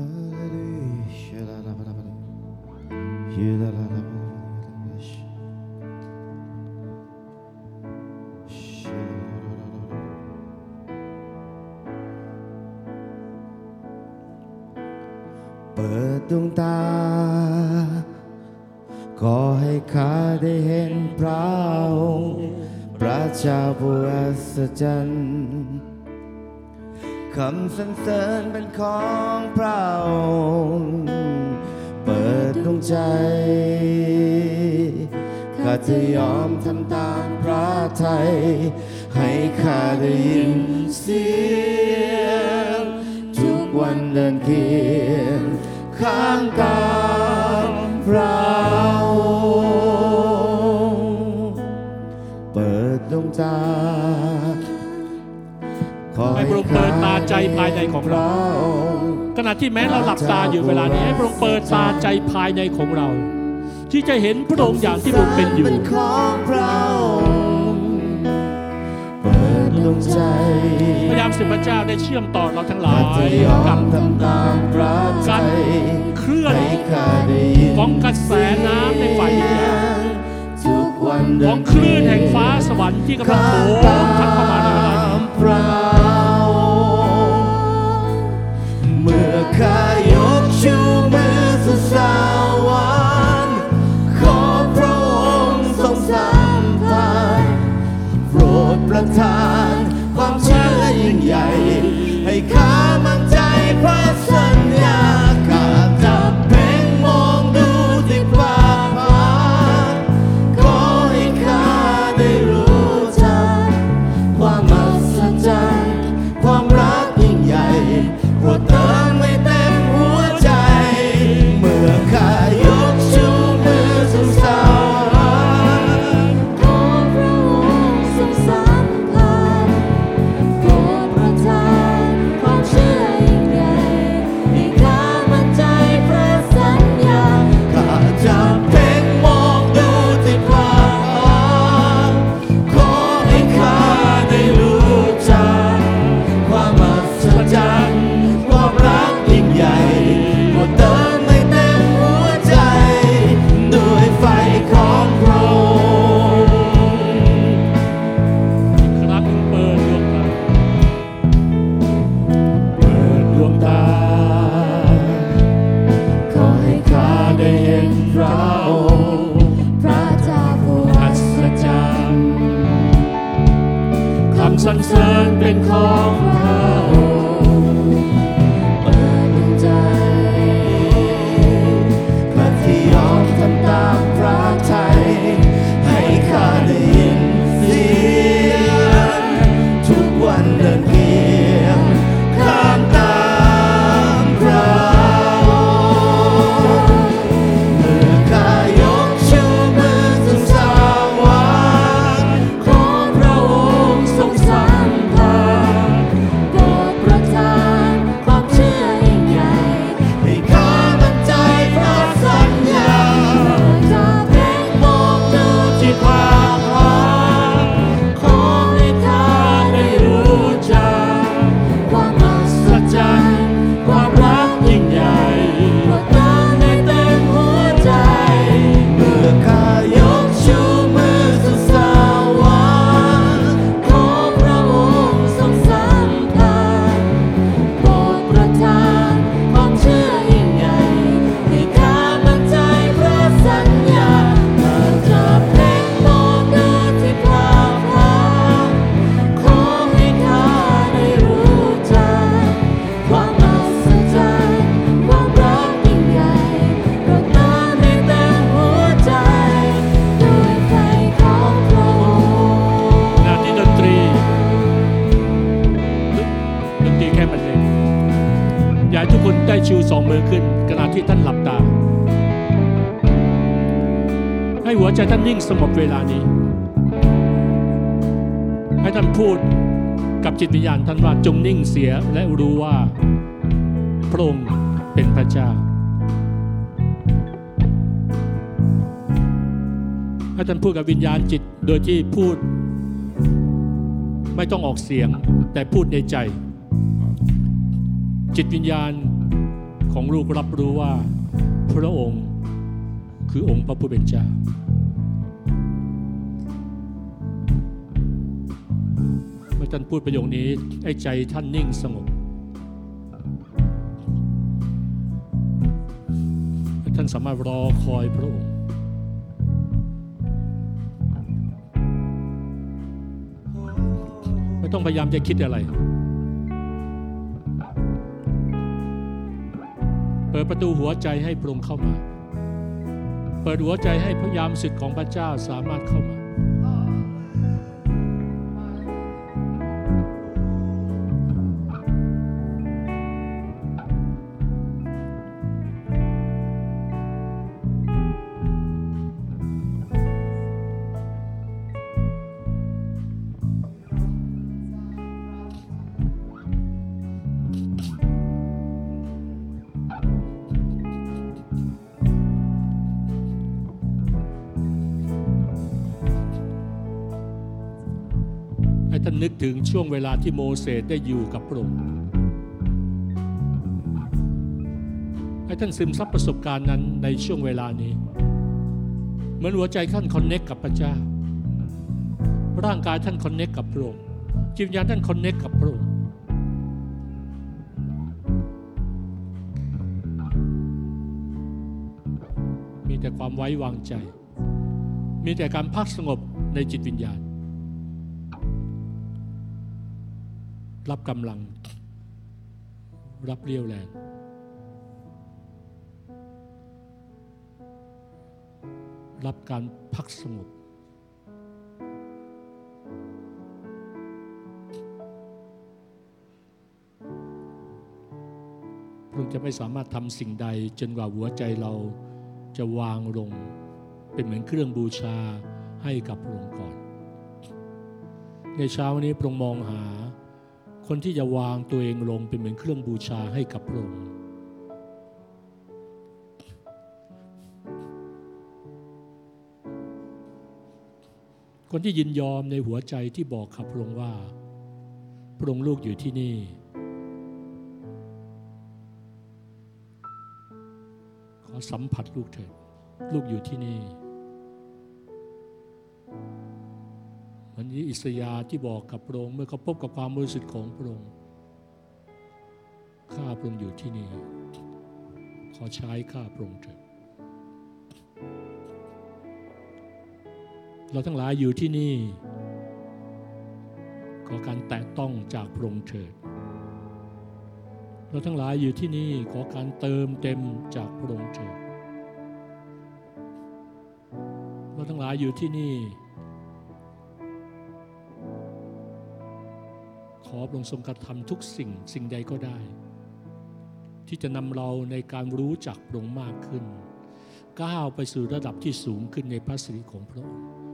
ดวงตา ขอให้ข้าได้เห็นพระองค์พระเจ้าผู้อัศจรรย์คำสรรเสริญเป็นของพระองค์เปิดดวงใจข้าจะยอมทำตามพระทัยให้ข้าได้ยินเสียง ทุกวันเดินเคียง ข้างกายพระองค์เปิดดวงตาขอให้พระองค์เปิดตาใจภายในของเรา ขณะที่แม้เราหลับตาอยู่เวลานี้ให้พระองค์เปิดตาใจภายในของเรา ที่จะเห็นพระองค์อย่างที่พระองค์เป็นอยู่ ดดวงใจพระยามสิพระเจ้าได้เชื่อมต่อเราทั้งหลาข้ายจะยอกัมบทำตามพระทัยเคลื่อนให้ข้าได้ยินของกระแสน้ำในฝ่ายวิญญาณทุกวันขเดิองนคลื่นแห่งฟ้าสวรรค์ที่กำลังโผล่ทัดเข้ามาในเวลานี้พระองค์เมื่อข้ายกชูมือสู่สวรรค์ขอพระองค์ทรงสัมผัสโปรดประทาน วิญญาณจิตโดยที่พูด ไม่ต้องออกเสียง แต่พูดในใจ จิตวิญญาณของลูกรับรู้ว่า พระองค์คือองค์พระผู้เป็นเจ้าเมื่อท่านพูดประโยคนี้ไอ้ใจท่านนิ่งสงบท่านสามารถรอคอยพระองค์ ไม่ต้องพยายามจะคิดอะไร เปิดประตูหัวใจให้พระองค์เข้ามา เปิดหัวใจให้พระยามสิทธิ์ของพระเจ้าสามารถเข้ามา ถึงช่วงเวลาที่โมเสสได้อยู่กับพระองค์ให้ท่านซึมซับประสบการณ์นั้นในช่วงเวลานี้ เหมือนหัวใจท่านคอนเน็กกับพระเจ้า ร่างกายท่านคอนเน็กกับพระองค์จิตวิญญาณท่านคอนเน็กกับพระองค์มีแต่ความไว้วางใจ มีแต่การพักสงบในจิตวิญญาณ รับกำลัง รับเรี่ยวแรง รับการพักสงบพระองค์จะไม่สามารถทำสิ่งใด จนกว่าหัวใจเราจะวางลง เป็นเหมือนเครื่องบูชาให้กับพระองค์ก่อน ในเช้าวันนี้พระองค์มองหา คนที่จะวางตัวเองลงเป็นเหมือนเครื่องบูชาให้กับพระองค์คนที่ยินยอมในหัวใจที่บอกขับพระองค์ว่า พระองค์ลูกอยู่ที่นี่ ขอสัมผัสลูกเถิดลูกอยู่ที่นี่ มือนที่อิสยาที่บอกกับพระองค์เมื่อเขาพบกับความบริสุทธิ์ของพระองค์ข้าพระองค์อยู่ที่นี่ขอใช้ข้าพระองค์เถิดเราทั้งหลายอยู่ที่นี่ ขอการแตะต้องจากพระองค์เถิด เราทั้งหลายอยู่ที่นี่ขอการเติมเต็มจากพระองค์เถิด เราทั้งหลายอยู่ที่นี่ ขอพระองค์ทรงกระทำทุกสิ่งสิ่งใดก็ได้ ที่จะนำเราในการรู้จักพระองค์มากขึ้น ก้าวไปสู่ระดับที่สูงขึ้นในพระสิริของพระองค์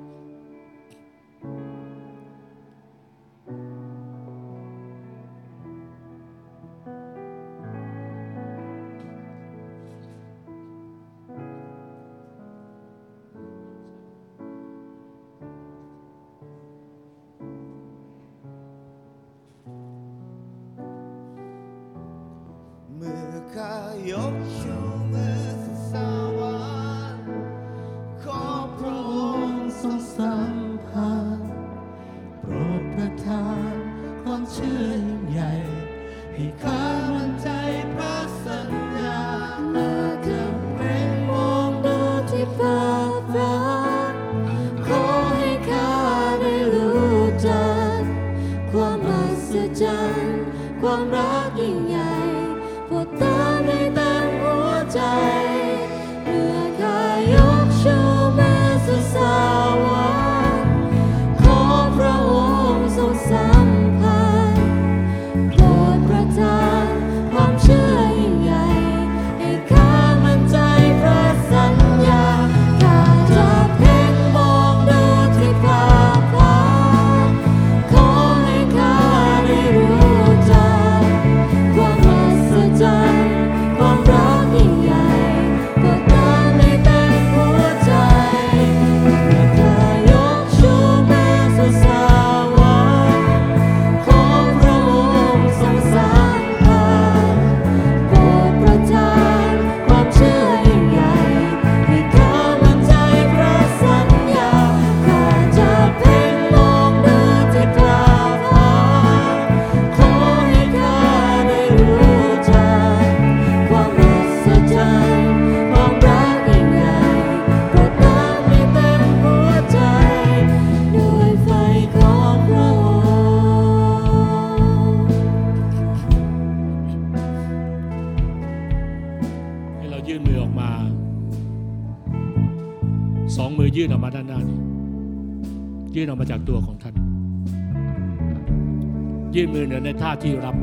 ท่าที่รับ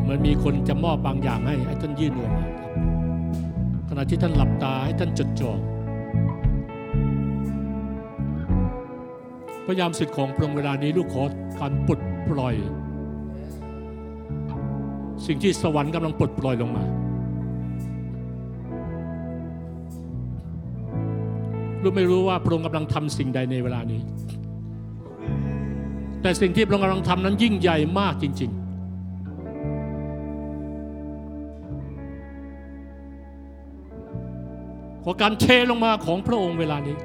เหมือนมีคนจะมอบบางอย่างให้ให้ท่านยื่นมือมาครับขณะที่ท่านหลับตาให้ท่านจดจ่อพยายามสิทธิ์ของพระองค์เวลานี้ลูกขอการปลดปล่อย สิ่งที่สวรรค์กำลังปลดปล่อยลงมา ลูกไม่รู้ว่าพระองค์กำลังทำสิ่งใดในเวลานี้ แต่สิ่งที่พระองค์กำลังทำนั้นยิ่งใหญ่มากจริง ๆขอการเทลงมาของพระองค์เวลานี้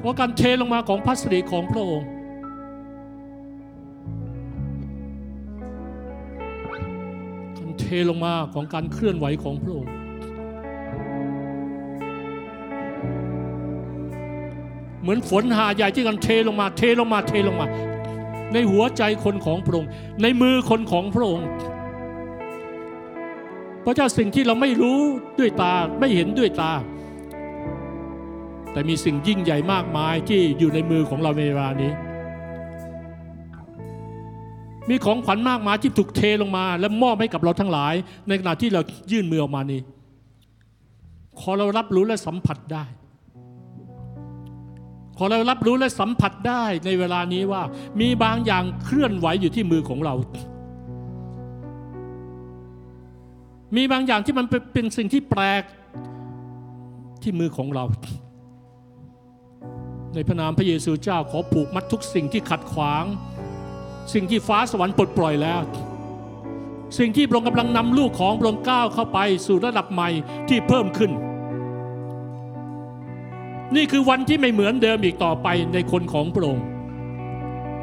ขอการเทลงมาของพระสิริของพระองค์ การเทลงมาของการเคลื่อนไหวของพระองค์ เหมือนฝนหาใหญ่ที่กันเทลงมา เทลงมาเทลงมา ในหัวใจคนของพระองค์ ในมือคนของพระองค์พระเจ้าสิ่งที่เราไม่รู้ด้วยตาไม่เห็นด้วยตา แต่มีสิ่งยิ่งใหญ่มากมายที่อยู่ในมือของเราในเวลานี้ มีของขวัญมากมายที่ถูกเทลงมา และมอบให้กับเราทั้งหลาย ในขณะที่เรายื่นมือออกมานี้ ขอเรารับรู้และสัมผัสได้ ขอเรารับรู้และสัมผัสได้ในเวลานี้ว่า มีบางอย่างเคลื่อนไหวอยู่ที่มือของเรา มีบางอย่างที่มันเป็นเป็นสิ่งที่แปลกที่มือของเรา ในพระนามพระเยซูเจ้าขอผูกมัดทุกสิ่งที่ขัดขวาง สิ่งที่ฟ้าสวรรค์ปลดปล่อยแล้ว สิ่งที่พระองค์กำลังนำลูกของพระองค์ก้าวเข้าไปสู่ระดับใหม่ที่เพิ่มขึ้น นี่คือวันที่ไม่เหมือนเดิมอีกต่อไปในคนของพระองค์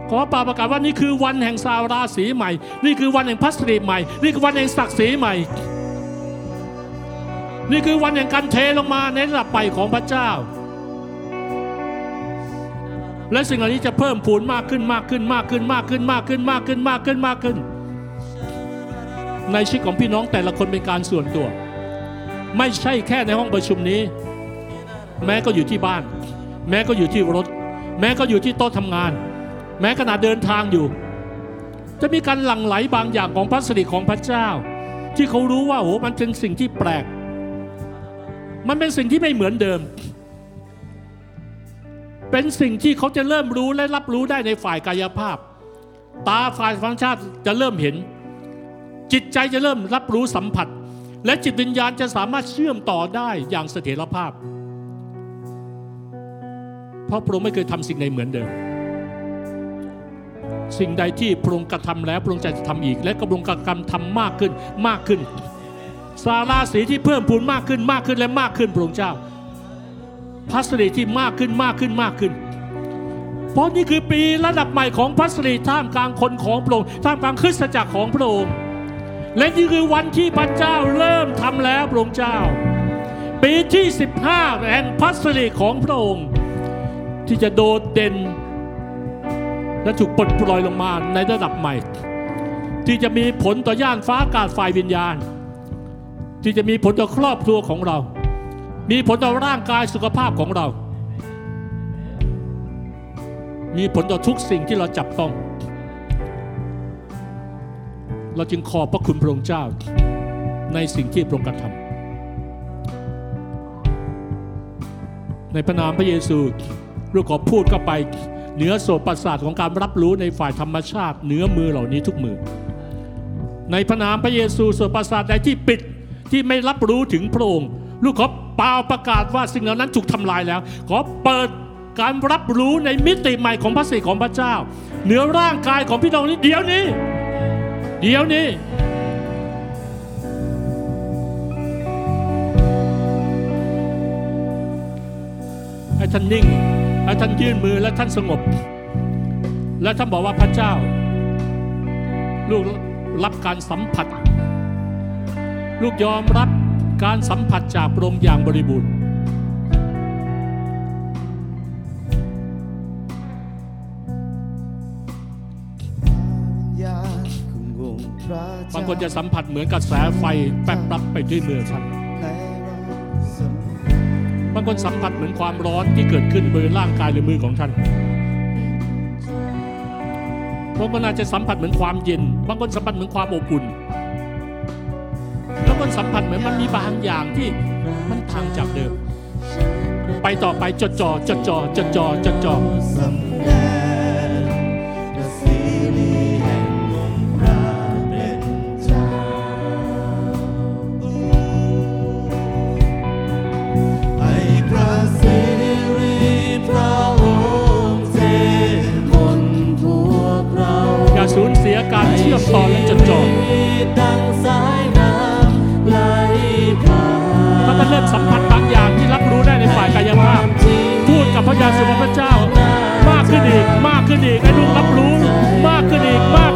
ขอป่าประกาศว่านี่คือวันแห่งสาราสีใหม่ นี่คือวันแห่งพัสรีใหม่ นี่คือวันแห่งศักดิ์ศรีใหม่ นี่คือวันแห่งการเทลงมาในระดับใหม่ของพระเจ้า และสิ่งเหล่านี้จะเพิ่มพูนมากขึ้นมากขึ้นมากขึ้นมากขึ้นมากขึ้นมากขึ้นมากขึ้นมากขึ้น ในชีวิตของพี่น้องแต่ละคนเป็นการส่วนตัว ไม่ใช่แค่ในห้องประชุมนี้ แม้ก็อยู่ที่บ้าน แม้ก็อยู่ที่รถ แม้ก็อยู่ที่โต๊ะทำงาน แม้ขณะเดินทางอยู่ จะมีการหลั่งไหลบางอย่างของพระสิริของพระเจ้า ที่เขารู้ว่าโอ้มันเป็นสิ่งที่แปลก มันเป็นสิ่งที่ไม่เหมือนเดิม เป็นสิ่งที่เขาจะเริ่มรู้และรับรู้ได้ในฝ่ายกายภาพ ตาฝ่ายฟังชาติจะเริ่มเห็น จิตใจจะเริ่มรับรู้สัมผัส และจิตวิญญาณจะสามารถเชื่อมต่อได้อย่างเสถียรภาพ เพราะพระองค์ไม่เคยทำสิ่งใดเหมือนเดิม สิ่งใดที่พระองค์กระทำแล้วพระองค์จะทำอีก และกระบวนการกรรมทำมากขึ้นมากขึ้น สาราสีที่เพิ่มพูนมากขึ้นมากขึ้นและมากขึ้นพระองค์เจ้าพัสรีที่มากขึ้นมากขึ้นมากขึ้น เพราะนี่คือปีระดับใหม่ของพัสรีท่ามกลางคนของพระองค์ท่ามกลางคริสตจักรของพระองค์และนี่คือวันที่พระเจ้าเริ่มทำแล้วพระองค์เจ้า ปีที่ 15 แห่งพัสรีของพระองค์ ที่จะโดดเด่น และถูกปลดปล่อยลงมาในระดับใหม่ ที่จะมีผลต่อย่านฟ้าอากาศฝ่ายวิญญาณ ที่จะมีผลต่อครอบครัวของเรา มีผลต่อร่างกายสุขภาพของเรา มีผลต่อทุกสิ่งที่เราจับต้อง เราจึงขอบพระคุณพระองค์เจ้าในสิ่งที่พระองค์กระทำในพระนามพระเยซู เราขอพูดเข้าไปเหนือโสประสาทของการรับรู้ในฝ่ายธรรมชาติเหนือมือเหล่านี้ทุกมือ ในพระนามพระเยซูโสประสาทใดที่ปิดที่ไม่รับรู้ถึงพระองค์ลูกขอเปล่าประกาศว่าสิ่งเหล่านั้นถูกทำลายแล้ว ขอเปิดการรับรู้ในมิติใหม่ของพระสิริของพระเจ้า เหนือร่างกายของพี่น้องนี้เดี๋ยวนี้ เดี๋ยวนี้ให้ท่านนิ่ง ให้ท่านยื่นมือและท่านสงบ และท่านบอกว่าพระเจ้า ลูกรับการสัมผัส ลูกยอมรับการสัมผัสจากพระองค์อย่างบริบูรณ์บางคนจะสัมผัสเหมือนกับแสไฟแป๊บรับไปที่มือท่าน บางคนสัมผัสเหมือนความร้อนที่เกิดขึ้นบนร่างกายหรือมือของท่านบางคนอาจจะสัมผัสเหมือนความเย็น บางคนสัมผัสเหมือนความอบอุ่นแล้วบางคนสัมผัสเหมือนมันมีบางอย่างที่มันทางจากเดิม ไปต่อไปจดจ่อจดจ่อจดจ่อจดจ่อ ตอนและจดจ่อดังสายน้ำไหลผ่านถ้าท่านเริ่มสัมผัสบางอย่างที่รับรู้ได้ในฝ่ายกายภาพ พูดกับพระยาสุวพระเจ้า มากขึ้นอีก มากขึ้นอีกให้ลูกรับรู้ มากขึ้นอีกมาก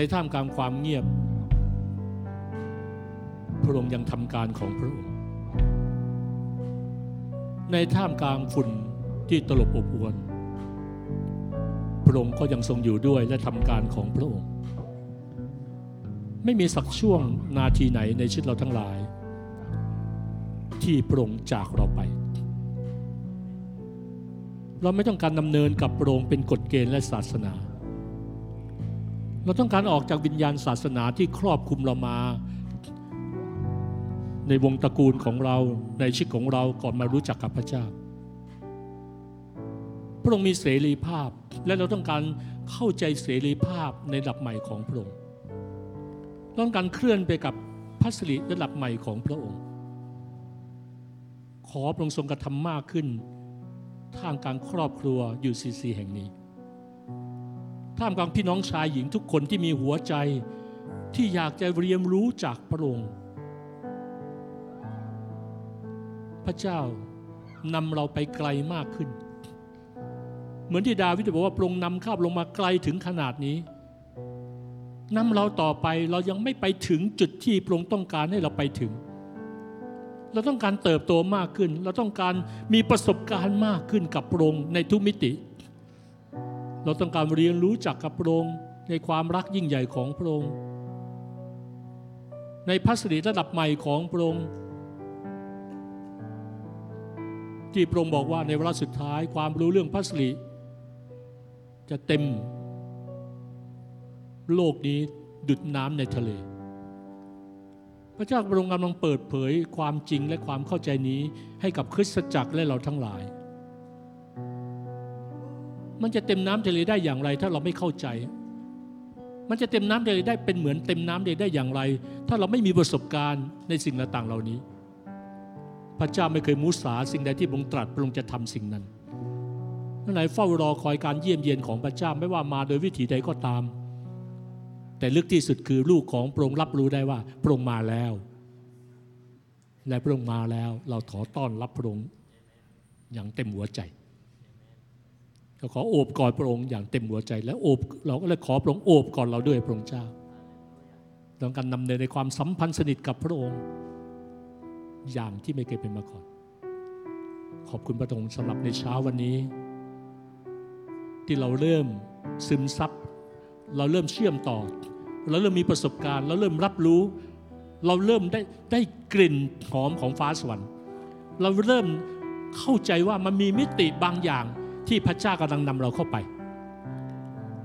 ในท่ามกลางความเงียบ พระองค์ยังทำการของพระองค์ ในท่ามกลางฝุ่นที่ตลบอบอวน พระองค์ก็ยังทรงอยู่ด้วยและทำการของพระองค์ ไม่มีสักช่วงนาทีไหนในชีวิตเราทั้งหลาย ที่พระองค์จากเราไป เราไม่ต้องการดำเนินกับพระองค์เป็นกฎเกณฑ์และศาสนา เราต้องการออกจากวิญญาณศาสนาที่ครอบคลุมเรามา ในวงตระกูลของเราในชีวิตของเราก่อนมารู้จักกับพระเจ้า พระองค์มีเสรีภาพและเราต้องการเข้าใจเสรีภาพในระดับใหม่ของพระองค์ต้องการเคลื่อนไปกับพัสริระดับใหม่ของพระองค์ ขอพระองค์ทรงกระทำมากขึ้นท่ามกลางครอบครัวอยู่ซีซีแห่งนี้ ท่ามกลางพี่น้องชายหญิงทุกคนที่มีหัวใจที่อยากจะเรียนรู้จากพระองค์ พระเจ้านำเราไปไกลมากขึ้น เหมือนที่ดาวิดบอกว่าพระองค์นำข้าพลงมาไกลถึงขนาดนี้นำเราต่อไปเรายังไม่ไปถึงจุดที่พระองค์ต้องการให้เราไปถึง เราต้องการเติบโตมากขึ้น เราต้องการมีประสบการณ์มากขึ้นกับพระองค์ในทุกมิติ เราต้องการเรียนรู้จักกับพระองค์ในความรักยิ่งใหญ่ของพระองค์ในพัสดุระดับใหม่ของพระองค์ที่พระองค์บอกว่าในเวลาสุดท้ายความรู้เรื่องพัสดุจะเต็มโลกนี้ดุดน้ำในทะเล พระเจ้าพระองค์กำลังเปิดเผยความจริงและความเข้าใจนี้ให้กับคริสตจักรและเราทั้งหลาย มันจะเต็มน้ำทะเลได้อย่างไร ถ้าเราไม่เข้าใจ มันจะเต็มน้ำทะเลได้เป็นเหมือนเต็มน้ำทะเลได้อย่างไร ถ้าเราไม่มีประสบการณ์ในสิ่งต่างๆเหล่านี้ พระเจ้าไม่เคยมุสาสิ่งใดที่พระองค์ตรัสพระองค์จะทำสิ่งนั้นนั่นไหนเฝ้ารอคอยการเยี่ยมเยียนของพระเจ้าไม่ว่ามาโดยวิถีใดก็ตาม แต่ลึกที่สุดคือลูกของพระองค์รับรู้ได้ว่าพระองค์มาแล้ว และพระองค์มาแล้ว เราขอต้อนรับพระองค์อย่างเต็มหัวใจ ก็ขอโอบกอดพระองค์อย่างเต็มหัวใจ และโอบเราก็เลยขอพระองค์โอบกอดเราด้วยพระองค์เจ้าต้องการนำเนินในความสัมพันธ์สนิทกับพระองค์ อย่างที่ไม่เคยเป็นมาก่อน ขอบคุณพระองค์สำหรับในเช้าวันนี้ ที่เราเริ่มซึมซับเราเริ่มเชื่อมต่อ เราเริ่มมีประสบการณ์ เราเริ่มรับรู้ เราเริ่มได้ได้กลิ่นหอมของฟ้าสวรรค์ เราเริ่มเข้าใจว่ามันมีมิติบางอย่าง ที่พระเจ้ากำลังนำเราเข้าไป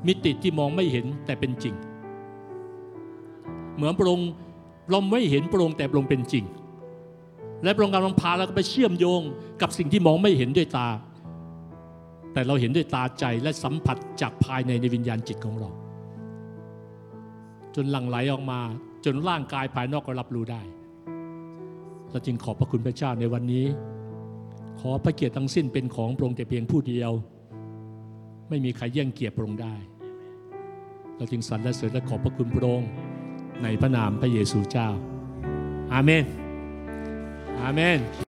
มิติที่มองไม่เห็นแต่เป็นจริง เหมือนพระองค์เราไม่เห็นพระองค์แต่พระองค์เป็นจริง และพระองค์กำลังพาเราไปเชื่อมโยงกับสิ่งที่มองไม่เห็นด้วยตา แต่เราเห็นด้วยตาใจและสัมผัสจากภายในในวิญญาณจิตของเรา จนหลั่งไหลออกมาจนร่างกายภายนอกก็รับรู้ได้เราจึงขอบพระคุณพระเจ้าในวันนี้ ขอพระเกียรติทั้งสิ้นเป็นของพระองค์แต่เพียงผู้เดียว ไม่มีใครแย่งเกียรติพระองค์ได้ เราจึงสรรเสริญและขอบพระคุณพระองค์ในพระนามพระเยซูเจ้า อาเมน อาเมน